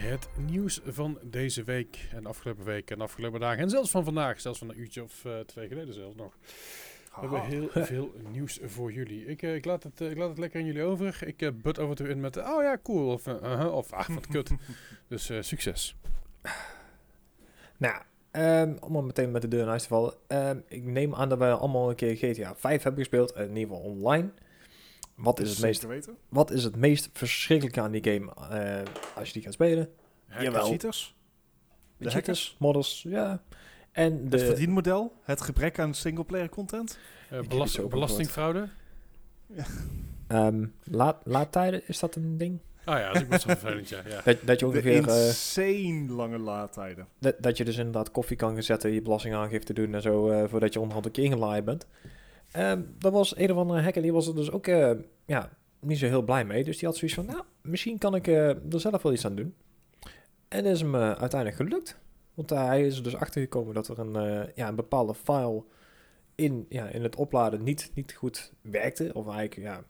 Het nieuws van deze week en afgelopen week en afgelopen dagen. En zelfs van vandaag, zelfs van een uurtje of uh, twee geleden zelfs nog. We hebben heel veel nieuws voor jullie. Ik, uh, ik, laat het, uh, ik laat het lekker aan jullie over. Ik uh, but en toe in met, oh ja, cool. Of, -huh, of ah, wat kut. dus succes. Nou, um, om maar meteen met de deur in huis te vallen. Um, ik neem aan dat we allemaal een keer GTA 5 hebben gespeeld. in ieder geval online. Wat is, het meest, weten. wat is het meest verschrikkelijke aan die game als je die gaat spelen? Ja, Jawel. cheaters. De, de cheaters, modders, ja. En de het verdienmodel, het gebrek aan singleplayer content. Uh, belast belastingfraude. Ja. Um, laat, laadtijden, is dat een ding? Ah ja, dat is best wel vervelend, ja. ja. Dat, dat je ongeveer... De insane uh, lange laadtijden. Dat, dat je dus inderdaad koffie kan gaan zetten, je belastingaangifte doen en zo, uh, voordat je onderhand een keer ingelaaid bent. Um, dat was een of andere hacker, die was er dus ook uh, ja, niet zo heel blij mee. Dus die had zoiets van, nou, misschien kan ik er zelf wel iets aan doen. En dat is hem uiteindelijk gelukt. Want hij is er dus achter gekomen dat er een, ja, een bepaalde file in, ja, in het opladen niet, niet goed werkte. Of eigenlijk ja,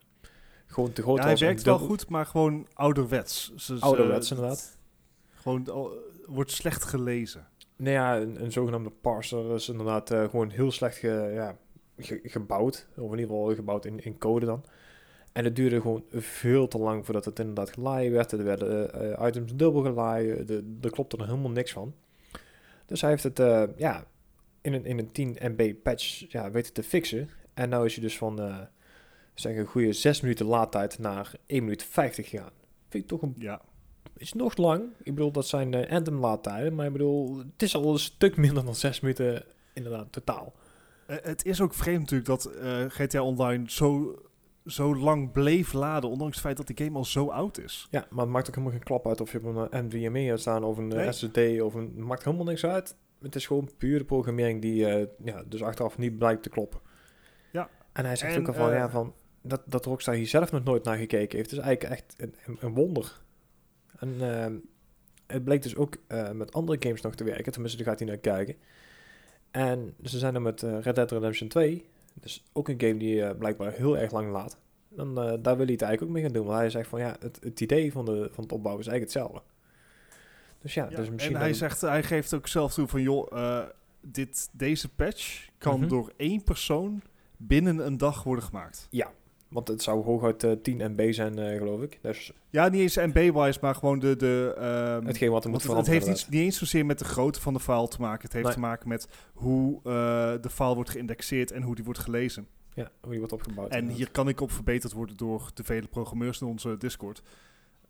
gewoon te groot ja, was. Hij werkt wel goed, maar gewoon ouderwets. Dus, ouderwets, inderdaad. Gewoon wordt slecht gelezen. Nou ja, een, een zogenaamde parser is inderdaad gewoon heel slecht ge, ja, ge, gebouwd. Of in ieder geval gebouwd in, in code dan. En het duurde gewoon veel te lang voordat het inderdaad gelaaien werd. Er werden uh, items dubbel gelaaien. Er klopte er helemaal niks van. Dus hij heeft het uh, ja, in, een, in een 10 MB patch ja, weten te fixen. En nu is hij dus van uh, zeg een goede 6 minuten laadtijd naar 1 minuut 50 gegaan. Vind ik toch een, ja. is nog lang. Ik bedoel, dat zijn Anthem laadtijden. Maar ik bedoel, het is al een stuk minder dan zes minuten inderdaad totaal. Eh, het is ook vreemd natuurlijk dat eh, GTA Online zo, zo lang bleef laden, ondanks het feit dat die game al zo oud is. Ja, maar het maakt ook helemaal geen klap uit of je op een NVMe hebt staan of een Nee. SSD of een... Het maakt helemaal niks uit. Het is gewoon puur de programmering die eh, ja, dus achteraf niet blijkt te kloppen. Ja. En hij zegt En, ook al van, eh, ja, van dat, dat Rockstar hier zelf nog nooit naar gekeken heeft. is eigenlijk echt een, een, een wonder. En ehm, het bleek dus ook eh, met andere games nog te werken. Tenminste, daar gaat hij naar kijken. En ze zijn er met eh, Red Dead Redemption 2. Dus ook een game die eh, blijkbaar heel erg lang laat. Dan, eh, daar wil hij het eigenlijk ook mee gaan doen. Want hij zegt van ja, het, het idee van, de, van het opbouwen is eigenlijk hetzelfde. Dus ja, Ja, dus misschien... en hij, dan- zegt, hij geeft ook zelf toe van, joh, dit, deze patch kan Mhm. door één persoon binnen een dag worden gemaakt. Want het zou hooguit eh 10 MB zijn, eh, geloof ik. Dus Ja, niet eens MB-wise, maar gewoon de... de ehm, hetgeen wat er moet het, het veranderen. heeft niet, niet eens zozeer met de grootte van de file te maken. Het heeft Nee. te maken met hoe eh, de file wordt geïndexeerd en hoe die wordt gelezen. Ja, hoe die wordt opgebouwd. En inderdaad. hier kan ik op verbeterd worden door de vele programmeurs in onze Discord.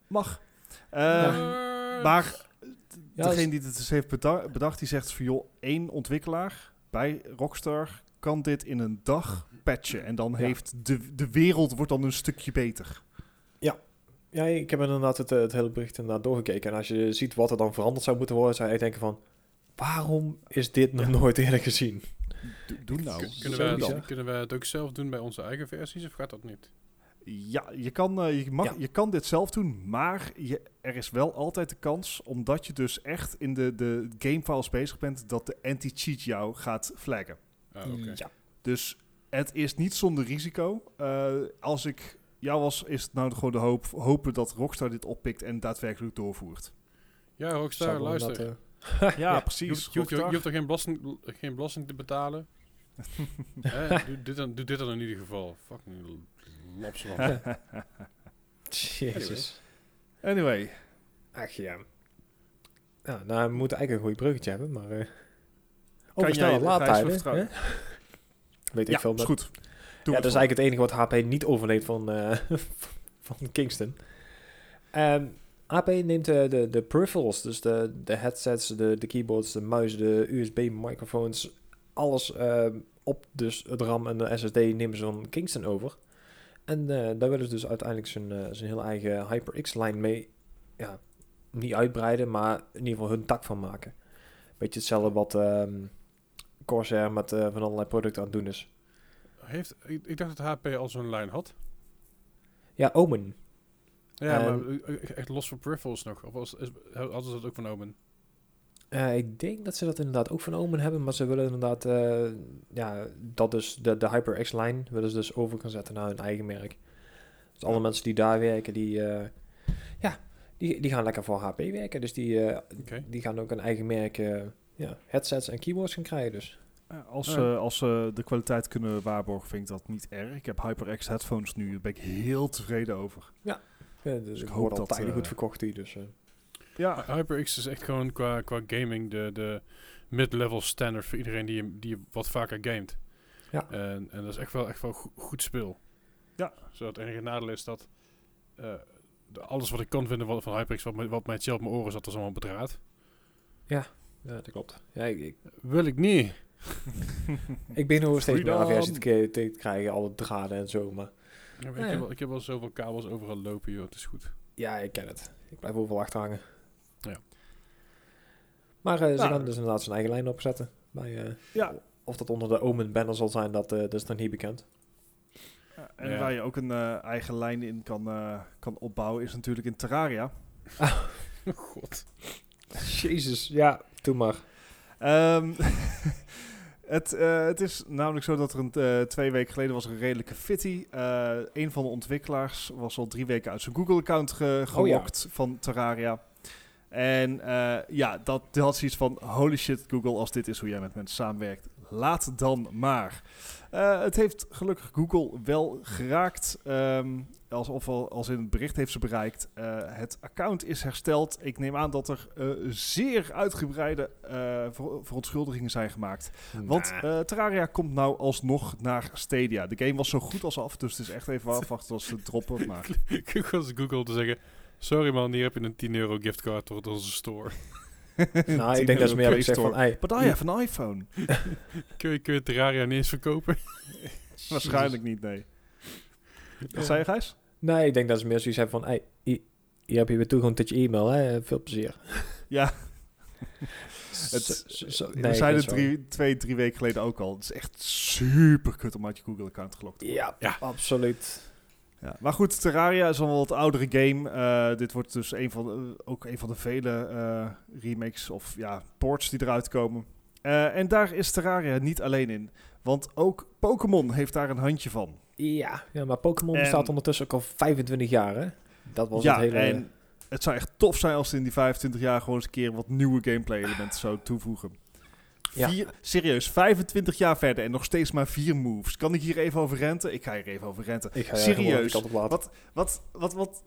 Mag. Eh, Ja. Maar Ja, degene dus- die dit dus heeft beda- bedacht, die zegt van joh, één ontwikkelaar bij Rockstar kan dit in een dag patchen. En dan Ja. heeft de, de wereld wordt dan een stukje beter. Ja, ik heb inderdaad het, eh, het hele bericht inderdaad doorgekeken. En als je ziet wat er dan veranderd zou moeten worden, zou je denken van... Waarom is dit nog Ja. nooit eerder gezien? Doe, doe nou. Kunnen, wij, het- kunnen wij het ook zelf doen bij onze eigen versies of gaat dat niet? Ja, je kan, eh, je, mag, Ja. je kan dit zelf doen, maar je, er is wel altijd de kans, omdat je dus echt in de, de gamefiles bezig bent, dat de anti-cheat jou gaat flaggen. Ah, oké. Ja. Dus het is niet zonder risico. Eh, als ik jou was, is het nou gewoon de hoop, hopen dat Rockstar dit oppikt en daadwerkelijk doorvoert. Ja, Rockstar, luister. inderdaad, Ja, precies. hoeft, je, hoeft, je hoeft er geen belasting, geen belasting te betalen. Hè, doe, dit dan, doe dit dan in ieder geval. Fucking eh, Jezus. Anyway, Ach ja. Nou, we moeten eigenlijk een goed bruggetje hebben, maar... eh Kan over laadtijden, Weet ik ja, veel. is goed. Doe ja, het dat is eigenlijk het enige wat HP niet overleeft van, eh, van Kingston. Ehm HP neemt eh, de, de peripherals, dus de, de headsets, de, de keyboards, de muis, de USB-microfoons, alles ehm, op dus het RAM en de SSD nemen ze van Kingston over. En eh, daar willen ze dus uiteindelijk zijn, eh, zijn heel eigen HyperX-lijn mee, ja, niet uitbreiden, maar in ieder geval hun tak van maken. Beetje hetzelfde wat ehm, Corsair met eh, van allerlei producten aan het doen is. Heeft, ik, ik dacht dat HP al zo'n lijn had. Ja, Omen. Ja, maar echt los van peripherals nog. Of was, is, hadden ze dat ook van Omen? Eh, ik denk dat ze dat inderdaad ook van Omen hebben, maar ze willen inderdaad, eh, ja, dat dus de, de HyperX-lijn willen ze dus over gaan zetten naar hun eigen merk. Dus alle mensen die daar werken, die, ja, die, die gaan lekker voor HP werken. Dus die, die gaan ook een eigen merk, ja, headsets en keyboards gaan krijgen dus. Ja, als, Ja. ze als ze de kwaliteit kunnen waarborgen, vind ik dat niet erg. Ik heb HyperX headphones nu, daar ben ik heel tevreden over. Ja, dus ik ik hoop hoor al dat, tijden eh, goed verkocht die, dus... eh, Ja, HyperX is echt gewoon qua, qua gaming de, de mid-level standard voor iedereen die, die wat vaker gamet. Ja. En, en dat is echt wel, echt wel go- goed speel. Ja. Zodat het enige nadeel is dat eh, de- alles wat ik kan vinden van, van HyperX, wat, mij- wat mij chill op mijn oren zat, is allemaal bedraad. ja, dat klopt. Ja, ik, ik, Wil ik niet. ik ben nog steeds meer Freedom. aversie te, krijgen, alle draden en zo, maar... Ja, maar Ja, ik, ja. heb wel, ik heb wel zoveel kabels overal lopen, joh. Het is goed. Ja, ik ken het. Ik blijf overal achterhangen. Ja. Maar eh, ze Nou. gaan dus inderdaad zijn eigen lijn opzetten. Bij, eh, Ja. Of dat onder de Omen banner zal zijn, dat, eh, dat is nog niet bekend. Ja, en Ja. waar je ook een eh, eigen lijn in kan, eh, kan opbouwen, is natuurlijk in Terraria. God. Jezus, ja, doe maar. Ehm, het, eh, het is namelijk zo dat er een, eh, twee weken geleden was een redelijke fitty. Eh een van de ontwikkelaars was al drie weken uit zijn Google-account ge Oh ja. van Terraria. En ja, dat, dat had zoiets van, holy shit Google, als dit is hoe jij met mensen samenwerkt, laat dan maar. Eh, het heeft gelukkig Google wel geraakt, ehm, als, of al- als in het bericht heeft ze bereikt. Eh, het account is hersteld. Ik neem aan dat er eh, zeer uitgebreide ver- verontschuldigingen zijn gemaakt. Want Nah. eh, Terraria komt nou alsnog naar Stadia. De game was zo goed als af, dus het is echt even afwachten als ze droppen. Maar ik was Google te zeggen, Sorry man, hier heb je een 10 euro giftcard door onze store. Nou, ik denk dat ze meer hebben gezegd van... Hey, But I have an iPhone. kun, je, kun je Terraria niet eens verkopen? Waarschijnlijk niet, nee. Wat zei je, Gijs? Nee, ik denk dat ze meer zoiets hebben van... Hey, hier, hier heb je weer toegang tot je e-mail, hè. Veel plezier. Ja, Het, we zeiden drie, twee, drie weken geleden ook al. Het is echt super kut om uit je Google-account gelokt te worden. Ja, Ja. absoluut. Ja, maar goed, Terraria is al een wat oudere game. Eh, dit wordt dus een van de, ook een van de vele eh, remakes of ja, ports die eruit komen. Eh, en daar is Terraria niet alleen in. Want ook Pokémon heeft daar een handje van. Ja, ja maar Pokémon En- bestaat ondertussen ook al 25 jaar, hè. Dat was ja, het hele... en het zou echt tof zijn als ze in die 25 jaar gewoon eens een keer wat nieuwe gameplay elementen zouden Ja. Vier, serieus, 25 jaar verder en nog steeds maar vier moves. Kan ik hier even over renten? Ik ga hier even over renten. ik ga je serieus. Wat, wat, wat, wat...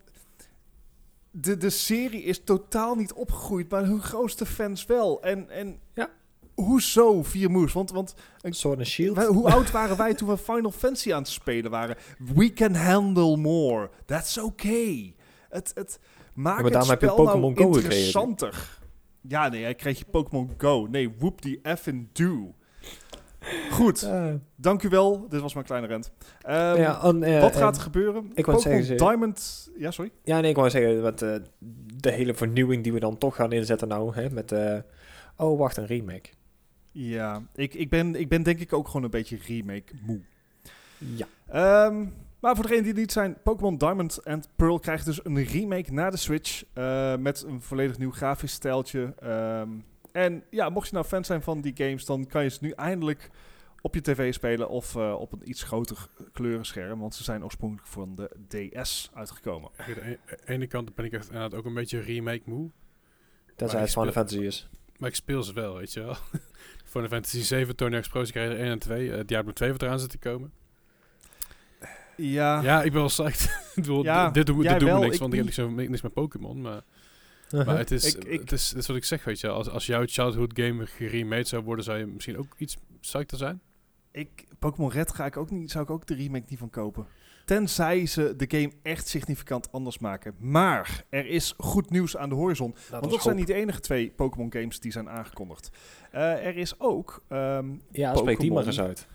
De, de serie is totaal niet opgegroeid, maar hun grootste fans wel. En, en Ja. hoezo vier moves? Want, want Sword and Shield. wij- hoe oud waren wij toen we Final Fantasy aan het spelen waren? We can handle more. That's okay. Het, het maakt maar het daarom heb je spel nou Go interessanter. Ja, nee, hij kreeg je Pokémon Go. Nee, whoop die F en do. Goed, Eh, dank u wel. Dit was mijn kleine rent. Ehm, ja, eh, wat en- gaat er gebeuren? ik wou zeggen, Diamond... Ja, sorry. Ja, nee, ik wou zeggen, wat, eh, de hele vernieuwing die we dan toch gaan inzetten nou, hè, met... eh, oh, wacht, een remake. Ja, ik, ik, ben, ik ben denk ik ook gewoon een beetje remake moe. Ja. Ehm, maar voor degenen die het niet zijn, Pokémon Diamond en Pearl krijgt dus een remake naar de Switch. eh, met een volledig nieuw grafisch stijltje. Ehm, en ja, mocht je nou fan zijn van die games, dan kan je ze nu eindelijk op je tv spelen of eh, op een iets groter kleurenscherm. Want ze zijn oorspronkelijk van de DS uitgekomen. Aan de e- ene kant ben ik echt inderdaad ook een beetje remake moe. Tenzij ik het Final Fantasy is. Maar ik speel ze wel, weet je wel. Final Fantasy 7, Tony je er 1 en 2. eh Diablo 2 wat eraan zit te komen. Ja, Ja, ik ben wel psyched. ik bedoel, Ja, dit, dit, doen- dit niks, ik want ik heb niet. niks, niks met Pokémon. Maar, Uh-huh. maar het, is, Ik- ik- het, is, het is wat ik zeg, weet je. Als, als jouw childhood game geremade zou worden, zou je misschien ook iets psyched zijn. ik, Pokémon Red ga ik ook niet, zou ik ook de remake niet van kopen. Tenzij ze de game echt significant anders maken. Maar er is goed nieuws aan de horizon. Want dat zijn niet de enige twee Pokémon games die zijn aangekondigd. Eh, er is ook ehm, Ja, spreek die maar Pokémon. eens uit.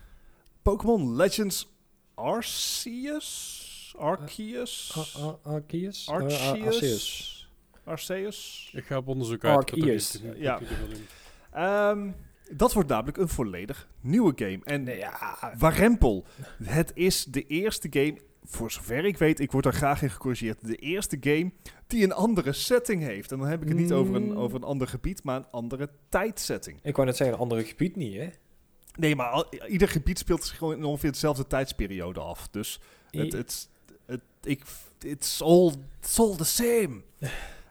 Pokémon Legends Arceus? Arceus? Ar- Ar- Arceus? Ar- Arceus? Arceus. Ik ga op onderzoek uit. Arceus. Ja. Ehm, dat wordt namelijk een volledig nieuwe game. En Nee, ja, Warempel, het is de eerste game, voor zover ik weet, ik word daar graag in gecorrigeerd, de eerste game die een andere setting heeft. En dan heb ik het niet over een, Mm. over een ander gebied, maar een andere tijdsetting. ik wou net zeggen, een andere gebied niet, hè? Nee, maar al- ieder gebied speelt zich gewoon in ongeveer dezelfde tijdsperiode af. Dus het, het, het, ik, it's, all, it's all the same.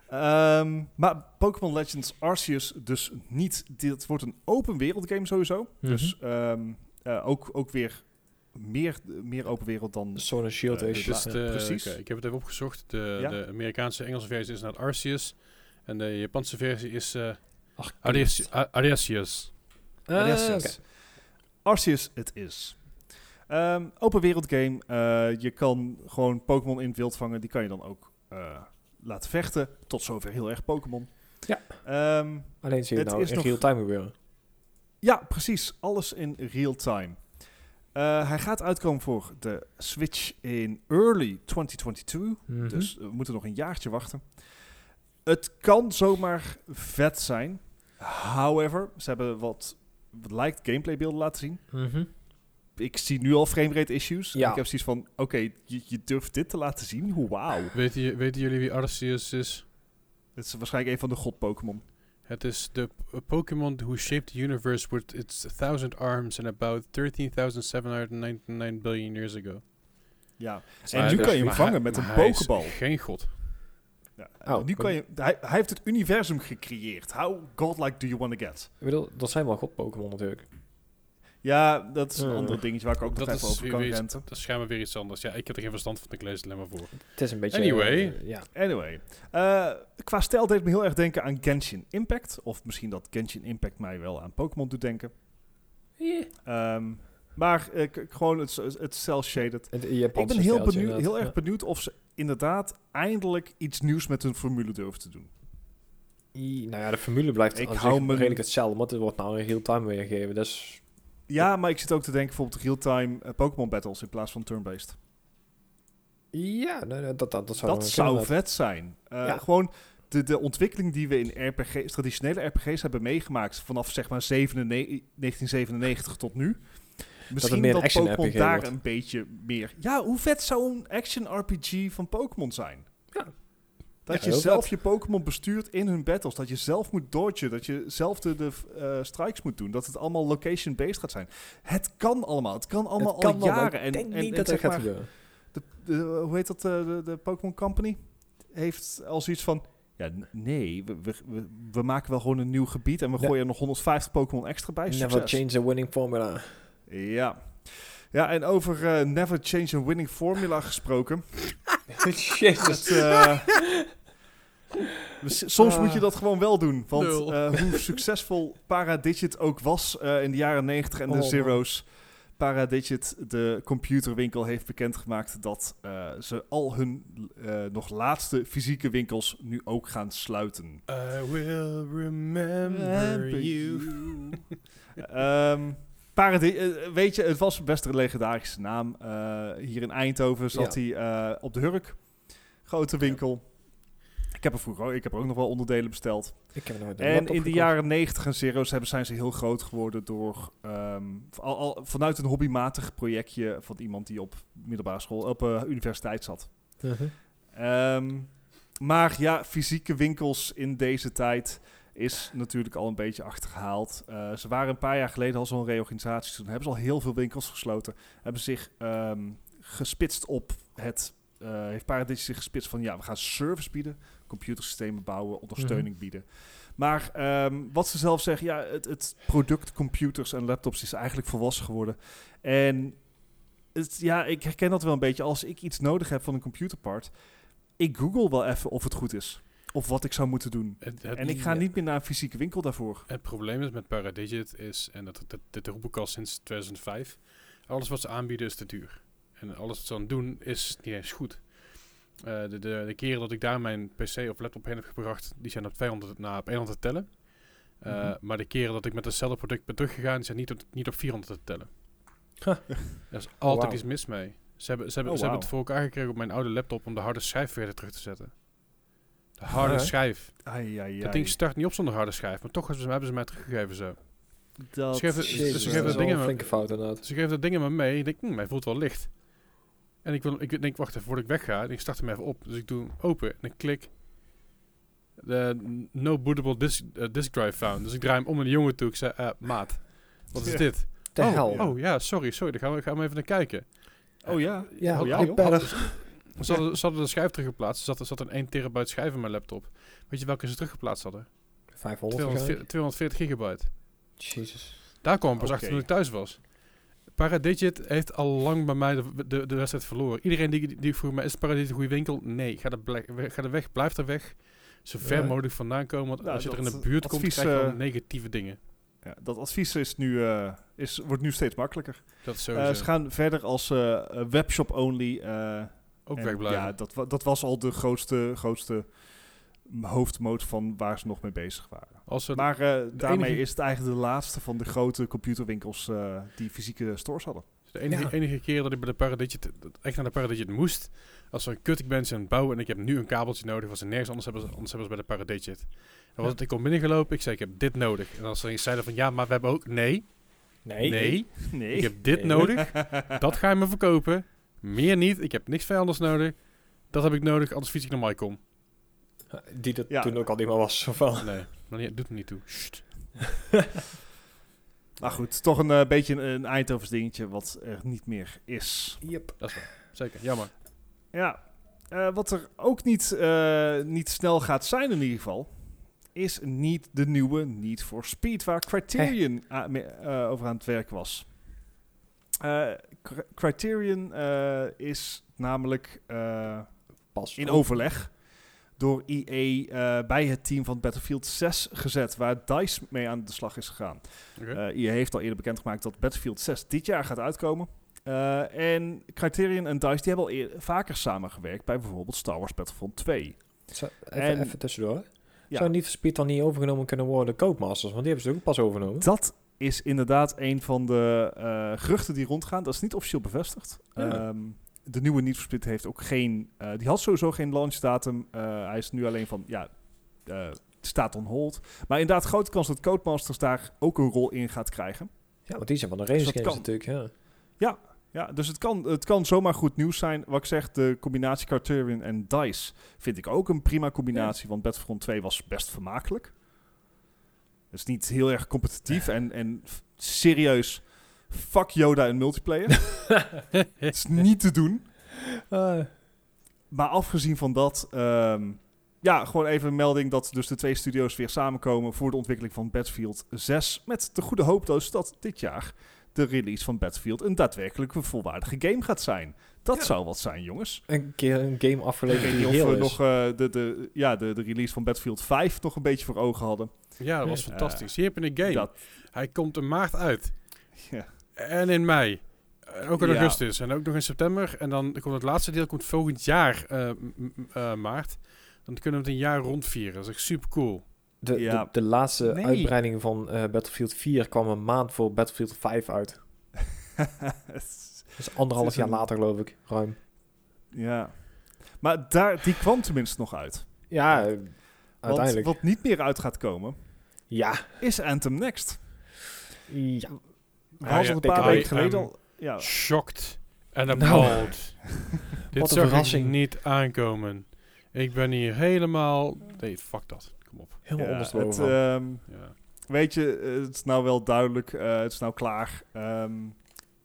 Ehm, maar Pokémon Legends Arceus dus niet. Dit wordt een open wereld game sowieso. Mhm. Dus ehm, eh, ook, ook weer meer, meer open wereld dan... Sword and Shield is. dus Ja, precies. oké, ik heb het even opgezocht. De, Ja. de Amerikaanse Engelse versie is naar Arceus. En de Japanse versie is eh Ach, Arceus. Arceus. Ah, Arceus. Arceus het is. Ehm, open wereld game. Eh, je kan gewoon Pokémon in het wild vangen. Die kan je dan ook eh, laten vechten. Tot zover heel erg Pokémon. Ja. Ehm, Alleen zie je Het nou in nog- real time gebeuren. ja, precies. Alles in real time. Eh, hij gaat uitkomen voor de Switch in early 2022. Mhm. Dus we moeten nog een jaartje wachten. Het kan zomaar vet zijn. However, ze hebben wat, wat lijkt gameplaybeelden laten zien. Mhm. Ik zie nu al framerate issues. En ik heb zoiets van, oké, je, je durft dit te laten zien? Hoe Wauw. Weten, je- weten jullie wie Arceus is? Dit is waarschijnlijk een van de god-Pokémon. Het is de p- Pokémon who shaped the universe with its thousand arms and about 13,799 billion years ago. Ja. En nu kan je hem vangen met een maar hij is pokebal. Geen god. Ja. Oh, nu kan je, hij, hij heeft het universum gecreëerd. How godlike do you want to get? Ik bedoel, dat zijn wel god Pokémon natuurlijk. Ja, dat is een ander dingetje waar ik ook nog Dat even is, over weer, kan weer renten. dat is schijnbaar weer iets anders. Ja, ik heb er geen verstand van. Ik lees het alleen maar voor. Het is een beetje... Anyway. eh, ja. Anyway, eh, qua stijl deed me heel erg denken aan Genshin Impact. Of misschien dat Genshin Impact mij wel aan Pokémon doet denken. Ehm, Maar eh, gewoon het, het cel-shaded. Ik ben heel, benieuwd, heel erg benieuwd of ze inderdaad eindelijk iets nieuws met hun formule durven te doen. I- Nou ja, de formule blijft Ik hou me- redelijk hetzelfde, maar het wordt nou in real-time weergegeven. Dus Ja, maar ik zit ook te denken bijvoorbeeld real-time eh, Pokémon battles in plaats van turn-based. ja, nee, nee, dat, dat, dat zou Dat vet zijn. Eh, Ja. Gewoon de, de ontwikkeling die we in RPG's, traditionele RPG's hebben meegemaakt vanaf zeg maar 97 1997 tot nu. Misschien meer dat, action Pokémon daar wordt. een beetje meer... Ja, hoe vet zou een action RPG van Pokémon zijn? Ja. Dat Ja, je zelf vet. je Pokémon bestuurt in hun battles. Dat je zelf moet dodgen. Dat je zelf de, de eh, strikes moet doen. Dat het allemaal location-based gaat zijn. Het kan allemaal. Het kan allemaal Het kan al jaren. Ik En, denk en, niet en dat dat gaat maar, gebeuren. de, de- hoe heet dat, eh, de, de Pokémon Company heeft al zoiets van... Ja, nee, we, we, we, maken wel gewoon een nieuw gebied en we Ja. gooien er nog 150 Pokémon extra bij. Never change the winning formula. Ja. Ja, en over eh, Never Change a Winning Formula gesproken. Jezus. S- soms Ah. moet je dat gewoon wel doen. Want eh, hoe succesvol Paradigit ook was in de jaren 90 en de Oh, zero's. Paradigit, de computerwinkel, heeft bekendgemaakt dat ze al hun nog laatste fysieke winkels nu ook gaan sluiten. I will remember you. Ehm, eh, weet je, het was best een legendarische naam. Eh, hier in Eindhoven zat hij eh, op de Hurk. Grote winkel. Ik heb er vroeger ik heb er ook nog wel onderdelen besteld. Ik heb nooit En in de jaren 90 en zero's hebben, zijn ze heel groot geworden door ehm, al, al- vanuit een hobbymatig projectje van iemand die op middelbare school, op universiteit zat. Mhm. Ehm, maar ja, fysieke winkels in deze tijd is natuurlijk al een beetje achtergehaald. Eh, ze waren een paar jaar geleden al zo'n reorganisatie. Toen hebben ze al heel veel winkels gesloten. Hebben zich ehm, gespitst op het... eh heeft Paradise zich gespitst van... Ja, we gaan service bieden. Computersystemen bouwen. Ondersteuning bieden. Maar ehm, wat ze zelf zeggen... Ja, het, het product computers en laptops is eigenlijk volwassen geworden. En... Het, ja, ik herken dat wel een beetje. Als ik iets nodig heb van een computerpart ik google wel even of het goed is. Of wat ik zou moeten doen. Het, het- En ik ga niet meer naar een fysieke winkel daarvoor. Het probleem is met Paradigit is, en dat, dat, dit roep ik al sinds 2005, alles wat ze aanbieden is te duur. En alles wat ze aan het doen is niet eens goed. Eh, de, de, de keren dat ik daar mijn PC of laptop heen heb gebracht, die zijn op 200 na op 100 te tellen. Eh, Mhm. Maar de keren dat ik met hetzelfde product ben teruggegaan, die zijn niet op, niet op 400 te tellen. Huh. Er is altijd iets mis mee. Ze hebben, ze, hebben, Oh, ze hebben het voor elkaar gekregen op mijn oude laptop om de harde schijf weer terug te zetten. De harde Ja. schijf. Ai, ai, Dat ai. ding start niet op zonder harde schijf, maar toch hebben ze, hebben ze mij teruggegeven zo. Dat Ze geven- is, ze geven dat dingen flinke fout inderdaad. Ik geef dat ding maar mee. En ik denk, hm, hij voelt wel licht. En ik, wil, ik denk, wacht even, voordat ik wegga. En ik start hem even op. Dus ik doe hem open. En ik klik. De no bootable disk, eh, disk drive found. Dus ik draai hem om naar de jongen toe. Ik zei, eh, maat, wat is Ja. dit? De oh, hel. Oh ja, sorry, sorry. Dan gaan we, gaan we even naar kijken. Oh ja. Ja, oh, ja, ik joh. ben er. Ze hadden, ze hadden de schijf teruggeplaatst. Er zat, er zat een 1 terabyte schijf in mijn laptop. Weet je welke ze teruggeplaatst hadden? 500 240, waarschijnlijk. 240 gigabyte. Jezus. Daar kwam ik pas achter toen ik thuis was. Paradigit heeft al lang bij mij de, de, de wedstrijd verloren. Iedereen die, die vroeg mij, is Paradigit een goede winkel? Nee, ga er, ble- we- ga er weg, blijf er weg. Zo ver Ja. mogelijk vandaan komen. Want Nou, als je er in de buurt komt, advies, krijg je eh, negatieve dingen. Ja, dat advies is nu, eh, is, wordt nu steeds makkelijker. Dat is Eh, ze gaan verder als eh, ook en wegblijven. Ja, dat, dat was al de grootste, grootste hoofdmoot van waar ze nog mee bezig waren. als ze, Maar eh, daarmee enige- is het eigenlijk de laatste van de grote computerwinkels eh, die fysieke stores hadden. de enige, Ja. enige keer dat ik bij de Paradigit, echt naar de Paradigit moest, als er een kut ik ben aan het bouwen en ik heb nu een kabeltje nodig, was er nergens anders hebben ze, anders hebben ze bij de Paradigit. Dan was het, ik kom binnengelopen, ik zei ik heb dit nodig. En als ze zeiden van ja, maar we hebben ook, nee, Nee. nee, Nee. ik heb dit Nee. nodig. Dat ga je me verkopen. Meer niet. Ik heb niks veel anders nodig. Dat heb ik nodig, anders fiets ik naar Mycom. Die dat Ja. toen ook al niet meer was. Of wel? Nee, maar niet, doet me niet toe. Sst. Maar goed, toch een eh, beetje een, een Eindhovens dingetje wat er niet meer is. Yep. Dat is waar. Zeker, jammer. Ja, eh, wat er ook niet, eh, niet snel gaat zijn in ieder geval, is niet de nieuwe Need for Speed, waar Criterion eh, over aan het werk was. Eh, Cri- Criterion eh, is namelijk eh, Pas. in overleg door EA bij het team van Battlefield 6 gezet, waar DICE mee aan de slag is gegaan. Eh EA heeft al eerder bekendgemaakt dat Battlefield 6 dit jaar gaat uitkomen. En Criterion en DICE die hebben al eer- vaker samengewerkt bij bijvoorbeeld Star Wars Battlefront 2. Zo, even, En- even tussendoor. Ja. Zou for Speed dan niet overgenomen kunnen worden door Codemasters? Want die hebben ze ook pas overgenomen. Dat is inderdaad een van de eh, geruchten die rondgaan. Dat is niet officieel bevestigd. Ja. Ehm, de nieuwe Need for Speed heeft ook geen... eh, die had sowieso geen launchdatum. Eh, hij is nu alleen van... Ja, staat on hold. Maar inderdaad, grote kans dat Codemasters daar ook een rol in gaat krijgen. Ja, want die zijn van de race Dus natuurlijk, ja. Ja, dus het kan, het kan zomaar goed nieuws zijn. Wat ik zeg, de combinatie Criterion en DICE vind ik ook een prima combinatie. Want Battlefront 2 was best vermakelijk. Het is niet heel erg competitief en, en serieus, fuck Yoda in multiplayer. Het is niet te doen. Ah, Maar afgezien van dat, ehm, ja, gewoon even een melding dat dus de twee studio's weer samenkomen voor de ontwikkeling van Battlefield 6. Met de goede hoop dus dat dit jaar de release van Battlefield een daadwerkelijke volwaardige game gaat zijn. Dat Ja. zou wat zijn, jongens. een keer een game afgeleverd weet die niet of heel we is. nog eh, de, de, ja, de, de release van Battlefield 5 nog een beetje voor ogen hadden. Ja, dat was fantastisch. Hier heb je een game. Dat, Hij komt in maart uit. ja. En in mei. En ook in Ja. augustus. En ook nog in september. En dan komt het laatste deel komt volgend jaar eh, eh, maart. Dan kunnen we het een jaar rondvieren. Dat is echt super cool. De, Ja. de, de laatste Nee. uitbreiding van eh, Battlefield 4 kwam een maand voor Battlefield 5 uit. Dus anderhalf is jaar een- later, geloof ik, ruim. ja. Maar daar, die kwam tenminste nog uit. Ja, eh, Want uiteindelijk. wat niet meer uit gaat komen, Ja. is Anthem Next. Ja. We Ah, hadden ja. een paar weken geleden al... Ja, Shocked en Nou. appalled. Dit zag ik verrassing. niet aankomen. Ik ben hier helemaal... Nee, fuck dat. Kom op. Helemaal ja, ondersteboven. ehm, Ja. weet je, het is nou wel duidelijk. eh, het is nou klaar. Ehm,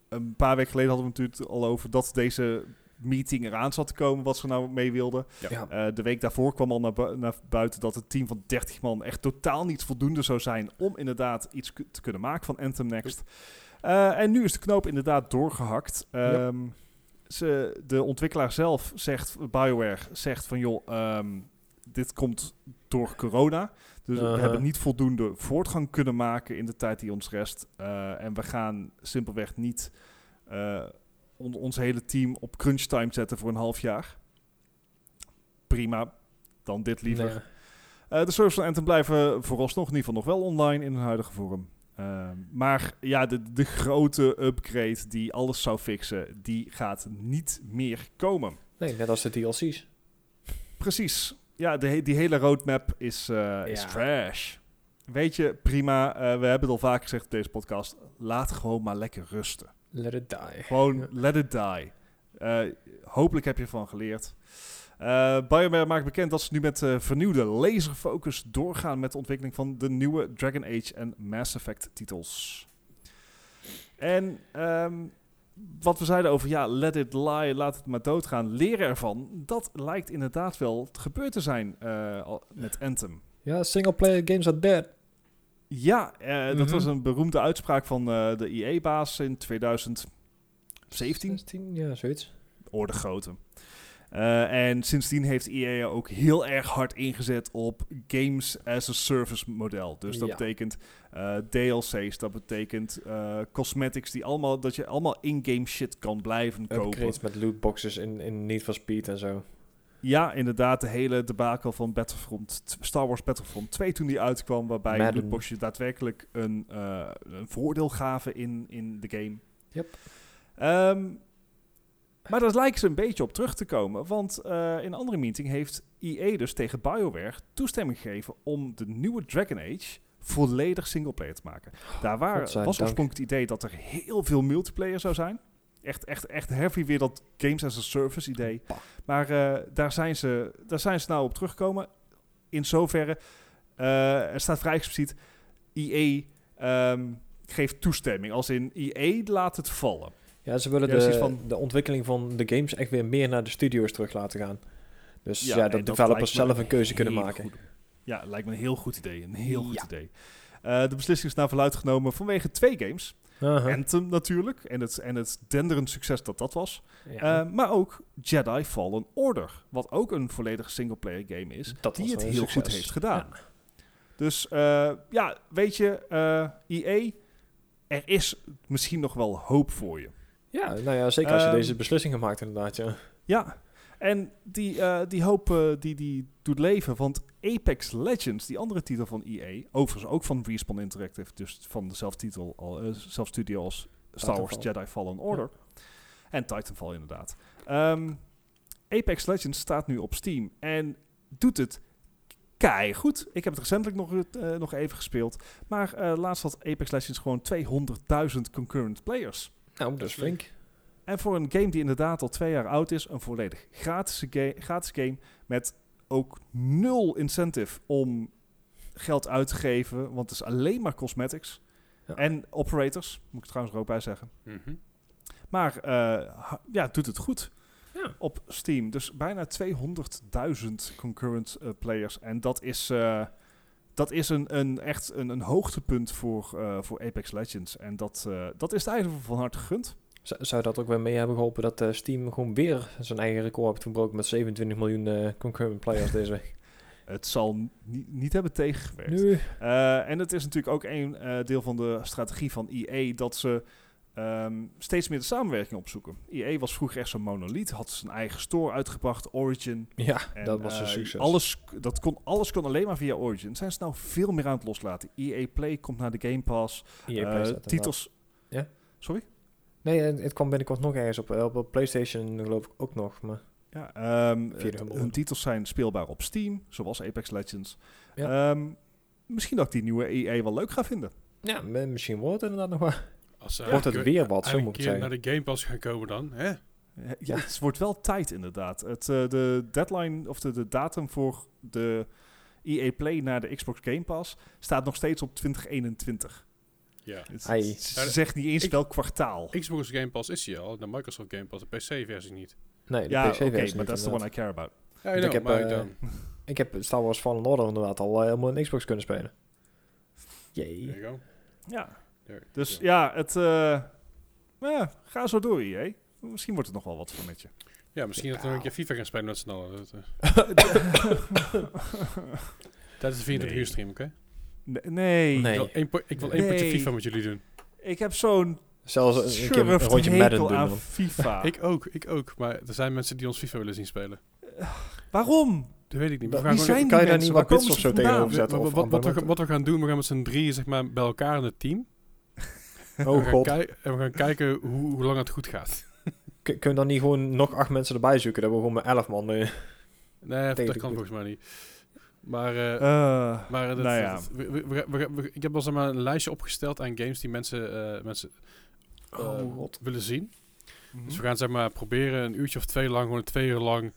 een paar weken geleden hadden we het natuurlijk al over dat deze meeting eraan zat te komen, wat ze nou mee wilden. ja. Eh, de week daarvoor kwam al naar, bu- naar buiten dat het team van 30 man echt totaal niet voldoende zou zijn om inderdaad iets te kunnen maken van Anthem Next. Eh, en nu is de knoop inderdaad doorgehakt. Ehm, ze, de ontwikkelaar zelf zegt, BioWare zegt van joh, ehm, dit komt door corona. Dus we Uh-huh. hebben niet voldoende voortgang kunnen maken in de tijd die ons rest. Eh, en we gaan simpelweg niet eh, on- ons hele team op crunch time zetten voor een half jaar. Prima, dan dit liever. Nee. Eh, de servers van Anthem blijven vooralsnog in ieder geval nog wel online in hun huidige vorm. Ehm, maar ja, de, de grote upgrade die alles zou fixen, die gaat niet meer komen. nee, net als de DLC's. Precies. Ja, de, die hele roadmap is, eh, is trash. Weet je, prima. eh, we hebben het al vaker gezegd in deze podcast. Laat gewoon maar lekker rusten. Let it die. Gewoon let it die. Eh, hopelijk heb je ervan geleerd. Eh BioWare maakt bekend dat ze nu met eh, vernieuwde laserfocus doorgaan met de ontwikkeling van de nieuwe Dragon Age en Mass Effect titels. En ehm, wat we zeiden over, ja, let it lie, laat het maar doodgaan, leren ervan, dat lijkt inderdaad wel gebeurd te zijn eh, al- met Anthem. Ja, single-player games are dead. Ja, eh, dat Mhm. was een beroemde uitspraak van eh, de EA-baas in 2017. 16? Ja, zoiets. orde grootte. Eh, en sindsdien heeft EA ook heel erg hard ingezet op games as a service model. Dus dat Ja. betekent eh, DLC's, dat betekent eh, cosmetics, die allemaal, dat je allemaal in-game shit kan blijven kopen. Upgrades met lootboxes in, in Need for Speed en zo. Ja, inderdaad, de hele debakel van Battlefront, Star Wars Battlefront 2 toen die uitkwam, waarbij Madden. lootboxjes daadwerkelijk een, eh, een voordeel gaven in, in de game. Yep. Ehm, maar daar lijken ze een beetje op terug te komen, want eh, in een andere meeting heeft EA dus tegen BioWare toestemming gegeven om de nieuwe Dragon Age volledig singleplayer te maken. Daar was oorspronkelijk het idee dat er heel veel multiplayer zou zijn. Echt, echt, echt heavy weer dat games as a service idee. Maar eh, daar, zijn ze, daar zijn ze nou op teruggekomen. In zoverre, eh, er staat vrij expliciet, EA ehm, geeft toestemming. Als in EA laat het vallen. Ja, ze willen de, van- de ontwikkeling van de games echt weer meer naar de studio's terug laten gaan. Dus ja, dat dat developers zelf een keuze kunnen maken. goed. Ja, lijkt me een heel goed idee. Een heel goed idee. Eh, de beslissing is naar verluid genomen vanwege twee games. Anthem natuurlijk. En het, en het denderend succes dat dat was. Ja. Eh, maar ook Jedi Fallen Order. Wat ook een volledig singleplayer game is. Dat die het heel succes. goed heeft gedaan. Ja. Dus eh, ja, weet je, eh EA, er is misschien nog wel hoop voor je. Ja, nou ja, zeker als je Ehm, deze beslissing gemaakt inderdaad, ja. Ja, en die, eh, die hoop eh, die, die doet leven. Want Apex Legends, die andere titel van EA, overigens ook van Respawn Interactive, dus van dezelfde titel, al, eh, zelfde studio als Star Wars. Jedi Fallen Order. En Titanfall inderdaad. Ehm, Apex Legends staat nu op Steam en doet het kei goed. Ik heb het recentelijk nog, eh, nog even gespeeld. Maar eh, laatst had Apex Legends gewoon 200.000 concurrent players. Nou, dat is flink. En voor een game die inderdaad al twee jaar oud is, een volledig gratis, ga- gratis game met ook nul incentive om geld uit te geven, want het is alleen maar cosmetics. Ja. En operators, moet ik trouwens er ook bij zeggen. Mhm. Maar eh, ja, doet het goed Ja. op Steam. Dus bijna 200.000 concurrent eh, players. En dat is, eh, dat is een, een, echt een, een hoogtepunt voor, voor Apex Legends. En dat, dat is het eigenlijk van harte gegund. Zou, dat ook weer mee hebben geholpen dat eh, Steam gewoon weer zijn eigen record heeft verbroken met 27 miljoen eh, concurrent players deze week? Het zal ni- niet hebben tegengewerkt. Eh, en het is natuurlijk ook een deel van de strategie van EA dat ze ehm, steeds meer de samenwerking opzoeken. EA was vroeger echt zo'n monolith, had zijn eigen store uitgebracht, Origin. Ja, En, dat was een succes. Alles, dat kon, alles kon alleen maar via Origin. Zijn ze nou veel meer aan het loslaten? EA Play komt naar de Game Pass. EA Play titels. Ja? Sorry? Nee, eh, het kwam binnenkort nog ergens op, eh, op, op PlayStation geloof ik ook nog. Maar Ja, ehm, het- hun titels zijn speelbaar op Steam, zoals Apex Legends. Ja. Ehm, misschien dat ik die nieuwe EA wel leuk ga vinden. ja, misschien wordt het inderdaad nog wel. Als ze wordt het weer wat, zo moet ik zeggen. naar de Game Pass gaan komen dan, hè? Ja, het wordt wel tijd inderdaad. Het, eh, de deadline of de, de datum voor de EA Play naar de Xbox Game Pass staat nog steeds op 2021. Ja. Het zegt niet eens welk kwartaal. Xbox Game Pass is hier al, de Microsoft Game Pass, de PC-versie niet. Nee, de ja, PC oké, versie maar niet, dat is the one. I care about. Ja, Ik ik heb, maar eh. Ik heb Star Wars Fallen Order inderdaad al eh, helemaal in Xbox kunnen spelen. There Jee. you go. Ja, There. dus Ja. ja, het... eh, ja, ga zo door EA. Misschien wordt het nog wel wat voor met je. Ja, misschien dat we nog een keer FIFA gaan spelen met z'n allen. Dat, Tijdens de 24 Nee. uur stream, oké? Nee. Nee. Ik wil één, po- ik wil één potje Nee. FIFA met jullie doen. ik heb zo'n Zelfs een, keer rondje Madden doen. aan. FIFA. Ik ook, ik ook. Maar er zijn mensen die ons FIFA willen zien spelen. Waarom? Dat weet ik niet. We Wie zijn kan je daar niet mensen? wat bits komen of zo tegenover we- zetten? of wat, wat, we, abonnementen? wat we gaan doen, we gaan met z'n drieën zeg maar, bij elkaar in het team. Oh god. en we gaan kijken hoe, hoe lang het goed gaat. Kun- Kunnen we dan niet gewoon nog acht mensen erbij zoeken? Dat we gewoon met elf man... eh, Nee, dat kan volgens mij niet. Maar, eh, Eh, maar dat, nou ja. dat- we- we- we- we- we- ik heb al zeg maar, een lijstje opgesteld aan games die mensen, eh, mensen eh, Oh, god. willen zien. mhm. Dus we gaan zeg maar proberen een uurtje of twee lang, gewoon twee uur lang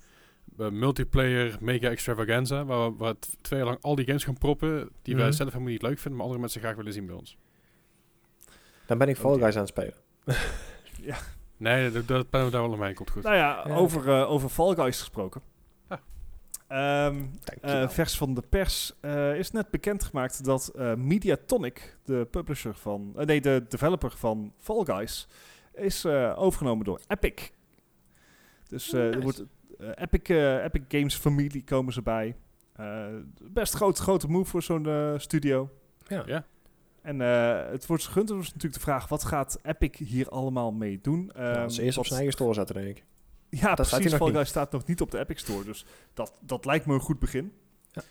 eh, multiplayer mega extravaganza, waar we waar twee uur lang al die games gaan proppen die wij Mhm. zelf helemaal niet leuk vinden, maar andere mensen graag willen zien bij ons. Dan ben ik Fall Guys aan het spelen. Nee, dat, dat plannen we daar wel omheen, komt goed. Nou ja, Ja. Over, eh, over Fall Guys gesproken. Eh, vers van de pers eh, is net bekendgemaakt dat eh, Mediatonic, de publisher van, eh, nee, de developer van Fall Guys, is eh, overgenomen door Epic. Dus eh, er Nice. wordt Epic, Epic Games familie komen ze bij. Eh, best groot, grote move voor zo'n studio. Ja. Ja. En eh, het wordt gegund. Dus natuurlijk de vraag, wat gaat Epic hier allemaal mee doen? Ja, als Ehm, ze eerst op zijn eigen store zetten, denk ik. Ja, hij precies. Fall. Guys staat nog niet op de Epic Store, dus dat, dat lijkt me een goed begin. Ja.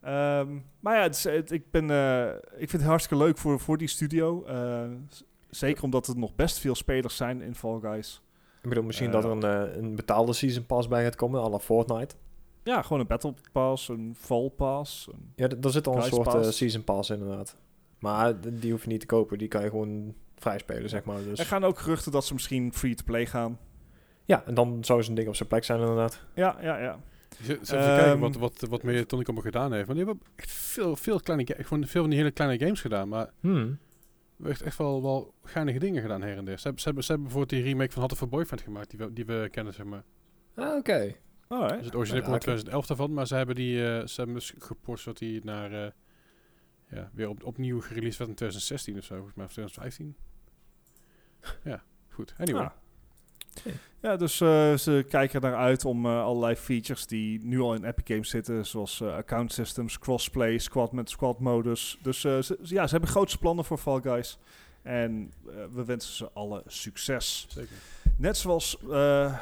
Ehm, maar ja, het is, het- ik, ben, eh, ik vind het hartstikke leuk voor, voor die studio. Eh, zeker omdat er nog best veel spelers zijn in Fall Guys. Ik bedoel, misschien Eh, dat er een, een betaalde season pass bij gaat komen, à la Fortnite. Ja, gewoon een Battle Pass, een Fall Pass. Een, Ja, d- er zit al een soort season pass inderdaad. Maar die hoef je niet te kopen, die kan je gewoon vrij spelen, zeg maar. Dus. Er gaan ook geruchten dat ze misschien free-to-play gaan. Ja, en dan zou zo'n ding op zijn plek zijn inderdaad. Ja, ja, ja. Z- Zullen we Ehm, even kijken wat, wat, wat meer Tonic allemaal gedaan heeft. Maar die hebben echt veel, veel, kleine, gewoon veel van die hele kleine games gedaan. Maar Hmm. we hebben echt, echt wel, wel geinige dingen gedaan her en der. Ze hebben, ze hebben, ze hebben bijvoorbeeld die remake van Hot for Boyfriend gemaakt, die we, die we kennen, zeg maar. Ah, oké. Alright. Dus het origineel Ja, uit 2011 daarvan, maar ze hebben die, eh, ze hebben dus geport zodat die naar, eh, ja, weer op, opnieuw gereleased werd in 2016 of zo, volgens mij, of 2015. Goed, anyway. Ah. Ja, dus eh, ze kijken er naar uit om eh, allerlei features die nu al in Epic Games zitten, zoals eh, account systems, crossplay, squad met squad modus. Dus eh, ze, ja, ze hebben grootste plannen voor Fall Guys. En we wensen ze alle succes. Zeker. Net zoals eh,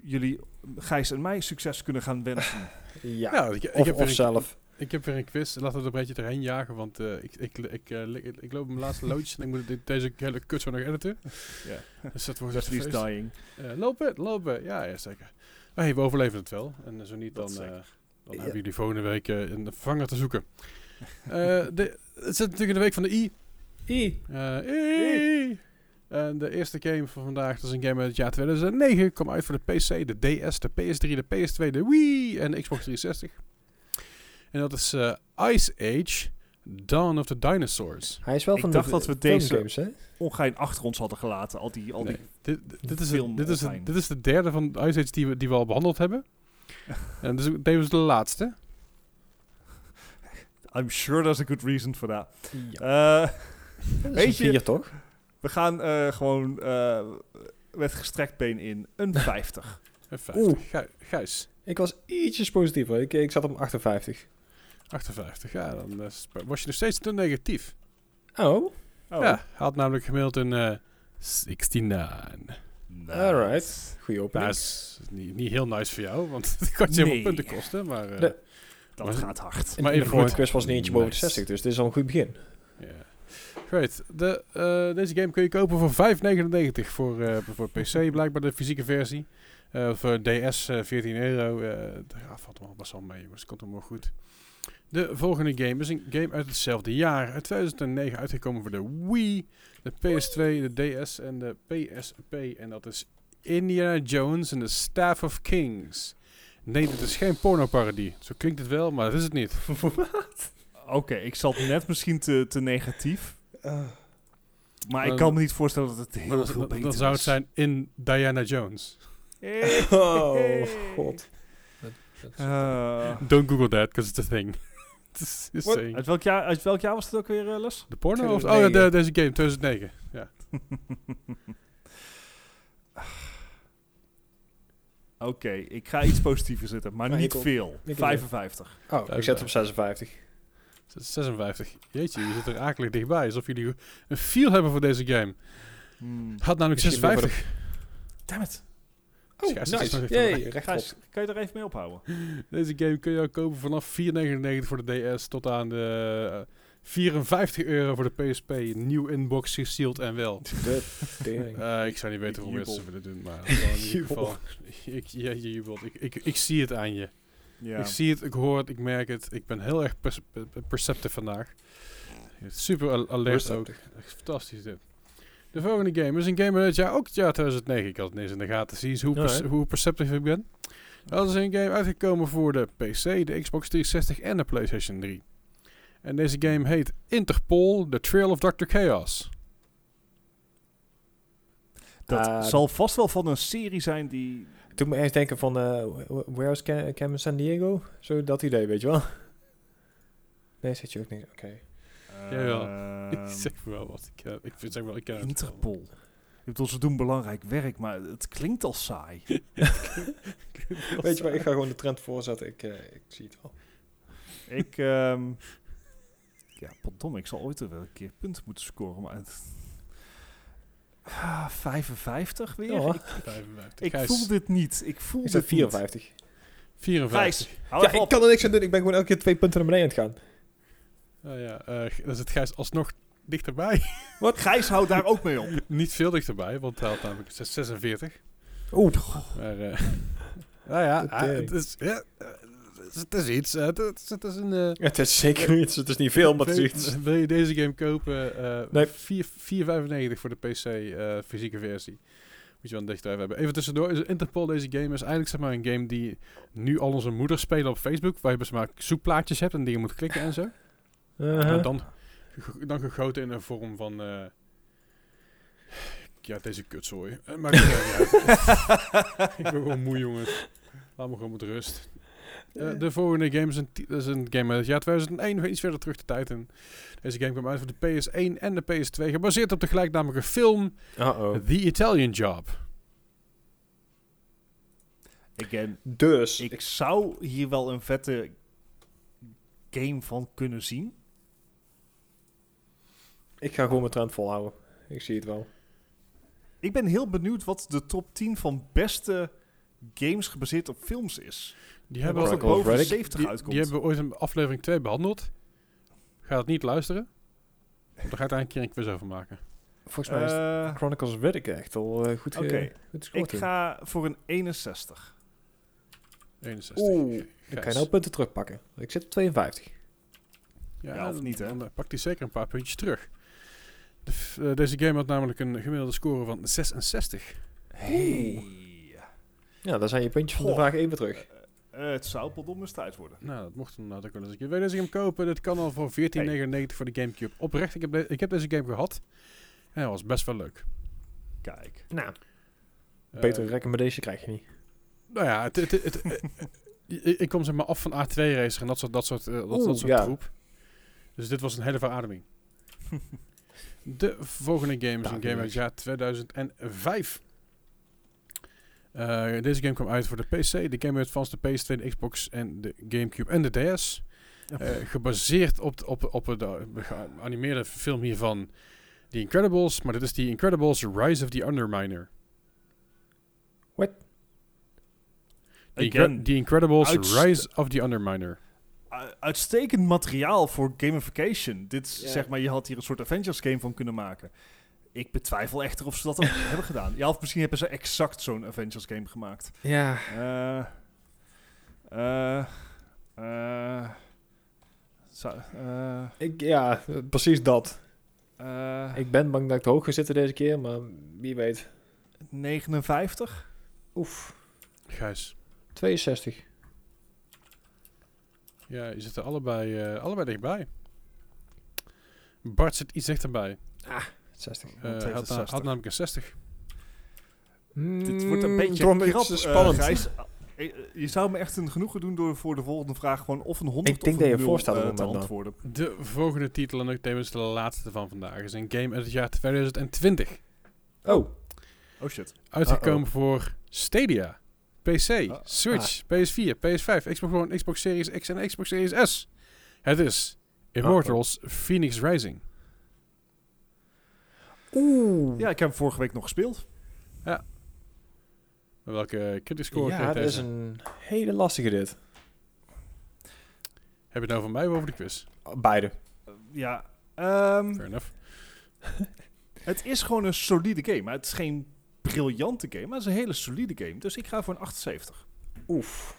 jullie Gijs en mij succes kunnen gaan wensen. Ja. Ja, ik, ik of, heb of zelf. Ik heb weer een quiz. Laten we er een beetje doorheen jagen, want eh, ik, ik, ik, eh, ik, loop mijn laatste loodjes en ik moet dit- deze hele kut zo nog editen. Ja. Dus dat wordt feest. dying. Eh, lopen, lopen. Ja, ja, zeker. Maar hey, we overleven het wel. En zo niet, dan, eh, dan Ja. hebben jullie volgende week een vervanger te zoeken. Eh, de, het zit natuurlijk in de week van de I. I. Eh, I. En de eerste game van vandaag, dat is een game uit het jaar 2009. Kwam uit voor de PC, de DS, de PS3, de PS2, de Wii en de Xbox 360. En dat is eh, Ice Age, Dawn of the Dinosaurs. Hij is wel Ik van dacht de dat we deze- games, hè? Ongein achter ons hadden gelaten. Al die, al Nee, die dit, dit, is het, dit, is het, dit is de derde van Ice Age die we, die we al behandeld hebben. en dus, deze was de laatste. I'm sure there's a good reason for that. Ja. Eh, Weet weet je- Vier, toch? we gaan eh, gewoon eh, met gestrekt been in. Een 50. En 50. Gij- Gijs, Ik was ietsjes positiever. Ik, ik zat op 58. 58. Ja, dan eh, was je nog steeds te negatief. Oh, Oh, Ja, had namelijk gemiddeld een eh 69. nice. alright. Goeie Nou, opening. dat is niet, niet heel nice voor jou, want het kan je Nee. veel punten kosten. Maar, eh, De- Dat Maar- gaat hard. In maar de even vorige quiz was niet eentje boven de Nice. 60, dus dit is al een goed begin. ja. Great. De, eh, deze game kun je kopen voor 5,99 voor, eh, voor PC, blijkbaar de fysieke versie. Voor DS eh, 14 euro. ja, valt wel best wel mee, jongens. Komt allemaal goed. De volgende game is een game uit hetzelfde jaar. Uit 2009 uitgekomen voor de Wii, de PS2, de DS en de PSP. En dat is Indiana Jones and the Staff of Kings. Nee, dit is geen pornoparodie. Zo klinkt het wel, maar dat is het niet. Oké, ik zat net misschien te, te negatief. Maar ik Dan- kan me niet voorstellen dat het heel veel dan- beter dan zou het zijn in Diana Jones. Oh, god. Eh, Don't Google that, because it's a thing. Saying. uit, welk jaar, uit welk jaar was het ook weer, eh, Les? De porno? Of, oh 2009. ja, de- deze game, 2009. Ja. Oké, ik ga iets positiever zitten, maar niet veel. Ik ook. 55. Oh, ik zet op 56. 56. Jeetje, je zit er akelig dichtbij. Alsof jullie een feel hebben voor deze game. Hmm. Had namelijk Misschien meer voor 56. Damn it. Oh, nice. Gijs, kan je er even mee ophouden? Deze game kun je ook kopen vanaf 4,99 voor de DS tot aan de eh, 54 euro voor de PSP. Nieuw inbox, gesealed en wel. Eh, ik zou niet weten hoe mensen willen doen, maar in ieder geval. Ik, ja, je jubelt. Ik, ik, ik zie het aan je. Ja. Ik zie het, ik hoor het, ik merk het. Ik ben heel erg perce- per- perceptive vandaag. Super al- alert ook. Echt Fantastisch dit. De volgende game is een game uit het jaar, ook het jaar 2009. Ik had het niet eens in de gaten. Zie eens hoe, hoe perceptive ik ben. Dat is een game uitgekomen voor de PC, de Xbox 360 en de PlayStation 3. En deze game heet Interpol, The Trail of Dr. Chaos. Dat Ah, zal vast wel van een serie zijn die... Toen me eerst denken van, eh wh- where is Cam, Cam San Diego? Zo dat idee, weet je wel. Nee, zit je ook niet. Oké. Jawel. Ehm, ik zeg wel wat ik, ken. ik vind zeg wel, ik ken het wel. Interpol. Ik bedoel, ze doen belangrijk werk, maar het klinkt al saai. Weet je wat, ik ga gewoon de trend voorzetten. Ik, eh, ik zie het wel. ik, ehm ja, potdomme, ik zal ooit er wel een keer punten moeten scoren, maar... Het, Ah, 55 weer? Ja. Ik, 55. ik Gijs, voel dit niet. Ik voel Ik dit zet 54. 54. Gijs, hou Ja, ik kan er niks aan doen. Ik ben gewoon elke keer twee punten naar beneden aan het gaan. Oh ja, eh, G- dan zit Gijs alsnog dichterbij. Wat? Gijs houdt daar ook mee op. Niet veel dichterbij, want hij had namelijk zes- 46. Oeh. Maar, eh nou ja, ah, eh, het, is, ja eh, het is iets. eh, Het is, het is een... eh, Het is zeker iets. Het is niet veel, maar het is iets. wil je deze game kopen? eh Nee. 4 4,95 voor de PC eh, fysieke versie. Moet je wel een dichtdrive hebben. Even tussendoor, is Interpol deze game is eigenlijk zeg maar een game die nu al onze moeders spelen op Facebook. Waar je dus maar zoekplaatjes hebt en dingen moet klikken en zo. Uh-huh. Maar dan, ge- dan gegoten in een vorm van... eh, ja, deze kutzooi. Uh, maar uit. ik ben gewoon moe, jongens. Laat me gewoon met rust. Eh, de volgende game is een, is een game uit het jaar 2001, nog iets verder terug de tijd in. Deze game kwam uit voor de PS1 en de PS2, gebaseerd op de gelijknamige film Uh-oh. The Italian Job. Again, Dus, ik zou hier wel een vette game van kunnen zien. Ik ga gewoon mijn trend volhouden. Ik zie het wel. Ik ben heel benieuwd wat de top 10 van beste games gebaseerd op films is. Die hebben, ook boven de Reddick, 70 die, uitkomt. die hebben we ooit in aflevering 2 behandeld. Ga het niet luisteren. Want daar ga ik daar een keer een quiz over maken. Volgens mij is Eh, Chronicles Riddick echt al eh, goed, ge- Oké, goed gescoord. ik ga voor een 61. 61. Oeh, dan kan je nou punten terugpakken. Ik zit op 52. Ja, Ja, of niet, hè? Dan pakt hij zeker een paar puntjes terug. De eh, deze game had namelijk een gemiddelde score van 66. Hey. Ja, dan zijn je puntjes van de vraag even terug. Eh, het zou potdomme tijd worden. Nou, dat mocht dan ook wel eens een keer. Wil je deze game kopen? Dit kan al voor 14,99 voor de Gamecube. Oprecht, ik heb, de- ik heb deze game gehad. En dat was best wel leuk. Kijk. Nou, Eh, betere recommendation krijg je niet. Nou ja, het, het, het, het- eh, ik, ik kom zeg maar af van A2 racer en dat soort, dat soort, eh, dat, Oeh, dat soort ja. troep. Dus dit was een hele verademing. De volgende game is een game uit het jaar 2005. Eh, deze game kwam uit voor de PC, de Game Boy Advance, de PS2, de Xbox en de Gamecube en de DS. Eh, gebaseerd op, de- op, op de geanimeerde film hiervan, The Incredibles. Maar dit is The Incredibles Rise of the Underminer. What? The, Incre- Again, the Incredibles Rise of the Underminer. Uitstekend materiaal voor gamification. Dit Ja. zeg maar, je had hier een soort Avengers game van kunnen maken. Ik betwijfel echter of ze dat ook hebben gedaan. Ja, of misschien hebben ze exact zo'n Avengers game gemaakt. Ja, Eh eh eh eh, ik, ja precies dat. eh, Ik ben bang dat ik te hoog ga zitten deze keer, maar wie weet. 59? Oef, Gijs. 62. Ja, je zit er allebei, eh, allebei dichtbij. Bart zit iets dichterbij. 60. Eh, had, een na- 60. had namelijk een 60. Dit wordt een beetje krap, eh, spannend. Gijs. Je zou me echt een genoegen doen door voor de volgende vraag gewoon of een 100 Ik denk of dat je 0 voorstelt op het te antwoorden. De volgende titel, en ook tevens de laatste van vandaag, is een game uit het jaar 2020. Oh, Oh shit. Uitgekomen voor Stadia, PC, Ah. Switch, PS4, PS5, Xbox One, Xbox Series X en Xbox Series S. Het is Immortals Phoenix Rising. oeh. Ja, ik heb hem vorige week nog gespeeld. Welke critics score Ja, dat is een hele lastige dit. Heb je het nou van mij of over de quiz? Beide. Ja, ehm, Fair enough. het is gewoon een solide game. Maar het is geen briljante game, maar het is een hele solide game. Dus ik ga voor een 78. Oef.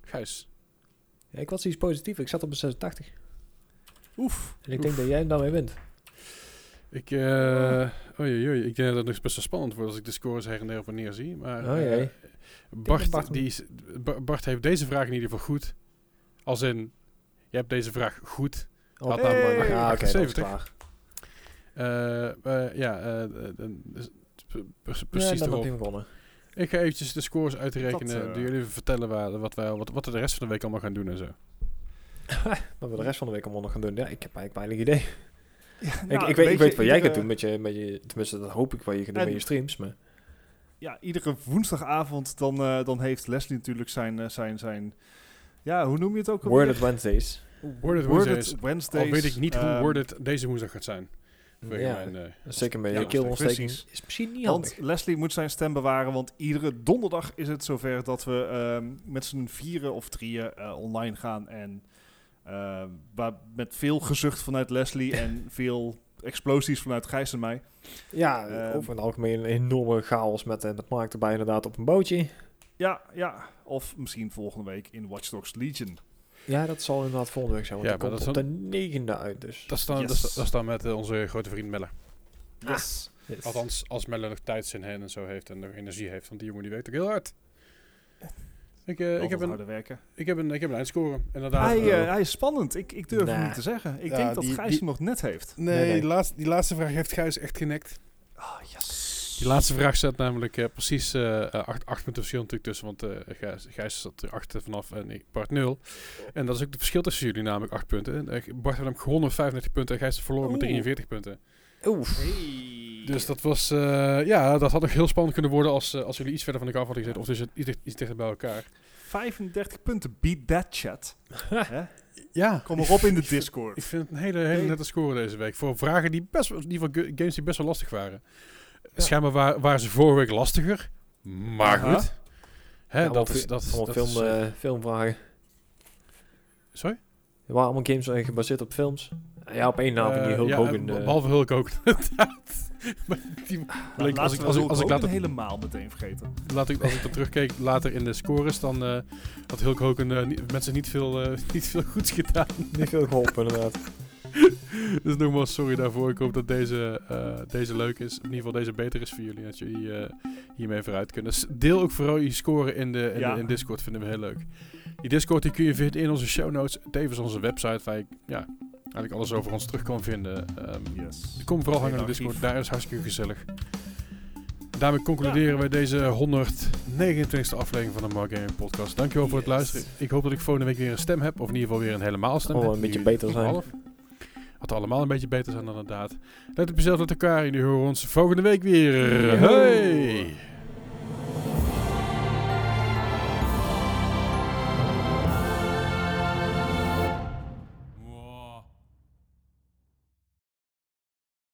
Gijs. Ja, ik was iets positief. Ik zat op een 86. Oef. En ik denk dat jij hem daarmee wint. Ik, eh oei, oei, ik denk dat het nog best wel spannend wordt als ik de scores her en der van neer zie. Maar Oh jee. Bart, Bart- die is, Ba- Bart heeft deze vraag in ieder geval goed. Als in, je hebt deze vraag goed. Oh, Had Hey. namelijk ja, oké, dat is 70. klaar. Eh, eh, ja, dus pre- pre- Ja, precies erop. gewonnen. Ik ga eventjes de scores uitrekenen. Dat, Doe jullie even vertellen waar, wat, wij, wat, wat we de rest van de week allemaal gaan doen en zo. Wat we de rest van de week allemaal nog gaan doen. Ja, ik heb eigenlijk weinig idee. Ja, ik, nou, ik, weet, ik weet wat jij iedere- gaat doen met je, met je... Tenminste, dat hoop ik wat je gaat doen En- met je streams. Maar Ja, iedere woensdagavond dan, eh, dan heeft Leslie natuurlijk zijn, eh, zijn, zijn... Ja, hoe noem je het ook alweer? Worded Wednesdays. Worded Worded Wednesdays. Wednesdays. Al weet ik niet hoe ehm, Worded deze woensdag gaat zijn. Ja, mijn, eh, zeker met je Ja, keelontsteking. Is misschien niet Want handig. Leslie moet zijn stem bewaren, want iedere donderdag is het zover dat we ehm, met z'n vieren of drieën eh, online gaan. En eh, waar, met veel gezucht vanuit Leslie en veel explosies vanuit Gijs en mij. Ja, ehm, over het algemeen een enorme chaos met, met Mark erbij inderdaad op een bootje. Ja, ja. Of misschien volgende week in Watch Dogs Legion. Ja, dat zal inderdaad volgende week zijn. Want Ja, komt dat op de negende uit. Dus. dat, is dan, Yes. dat, is, dat is dan met eh, onze grote vriend Melle. Yes. Yes. Althans, als Melle nog tijdszin hen en zo heeft en nog energie heeft. Want die jongen die weet ook heel hard. Ik, eh, ik, heb een, werken. ik, heb een, ik heb een eindscore, inderdaad. Hij, Eh, eh, hij is spannend. Ik, ik durf Nah. hem niet te zeggen. Ik Ja, denk dat die- Gijs die- hem nog net heeft. nee, Nee, nee. Die, laatste, die laatste vraag heeft Gijs echt genekt. Ah, yes. Die laatste vraag staat namelijk eh, precies eh, eh, acht, acht punten verschil natuurlijk tussen. Want eh Gijs, Gijs zat er achter vanaf en ik Bart 0. En dat is ook het verschil tussen jullie namelijk acht punten. Eh, Bart had hem gewonnen met 35 punten en Gijs verloren met Oeh. 43 punten. Oef. Dus dat was, eh, ja, dat had nog heel spannend kunnen worden als, eh, als jullie iets verder van elkaar hadden gezeten. Of dus het iets, dicht- iets dichter bij elkaar. 35 punten, beat that chat. Hè? Ja, Kom maar op in de Discord. Ik vind het een hele, hele nette score deze week. Voor vragen die best geval ga- games die best wel lastig waren. Schijnbaar wa- waren ze vorige week lastiger. Maar Aha. goed. Hè, Ja, dat is, dat, is- allemaal dat film, is, eh, eh, filmvragen. sorry? Er waren allemaal games eh, gebaseerd op films. Ja, op één naam, die Hulk ja, Hogan. eh, eh, behalve Hulk Hogan. inderdaad. Maar die bleek, Laten als ik, als ik, als ik later, helemaal meteen vergeten. laat ik, als ik dan terugkeek later in de scores, dan eh, had Hulk Hogan eh, niet- mensen niet veel, niet veel goeds gedaan. niet veel geholpen, inderdaad. dus nogmaals, sorry daarvoor. Ik hoop dat deze, eh, deze leuk is. In ieder geval deze beter is voor jullie. Dat jullie eh, hiermee vooruit kunnen. Dus deel ook vooral je score in, de, in, Ja. de, in Discord. Vinden we heel leuk. Die Discord die kun je vinden in onze show notes. Tevens onze website waar je ja, eigenlijk alles over ons terug kan vinden. Ehm, Yes. Kom vooral hangen in de. Discord. Daar is hartstikke gezellig. Daarmee concluderen wij deze 129e aflevering van de Mark Gaming Podcast. Dankjewel voor het luisteren. Ik hoop dat ik volgende week weer een stem heb. Of in ieder geval weer een helemaal stem Oh, heb. een beetje beter zijn. half. We allemaal een beetje beter zijn dan inderdaad. Let op jezelf met elkaar. Jullie horen ons volgende week weer. Hey!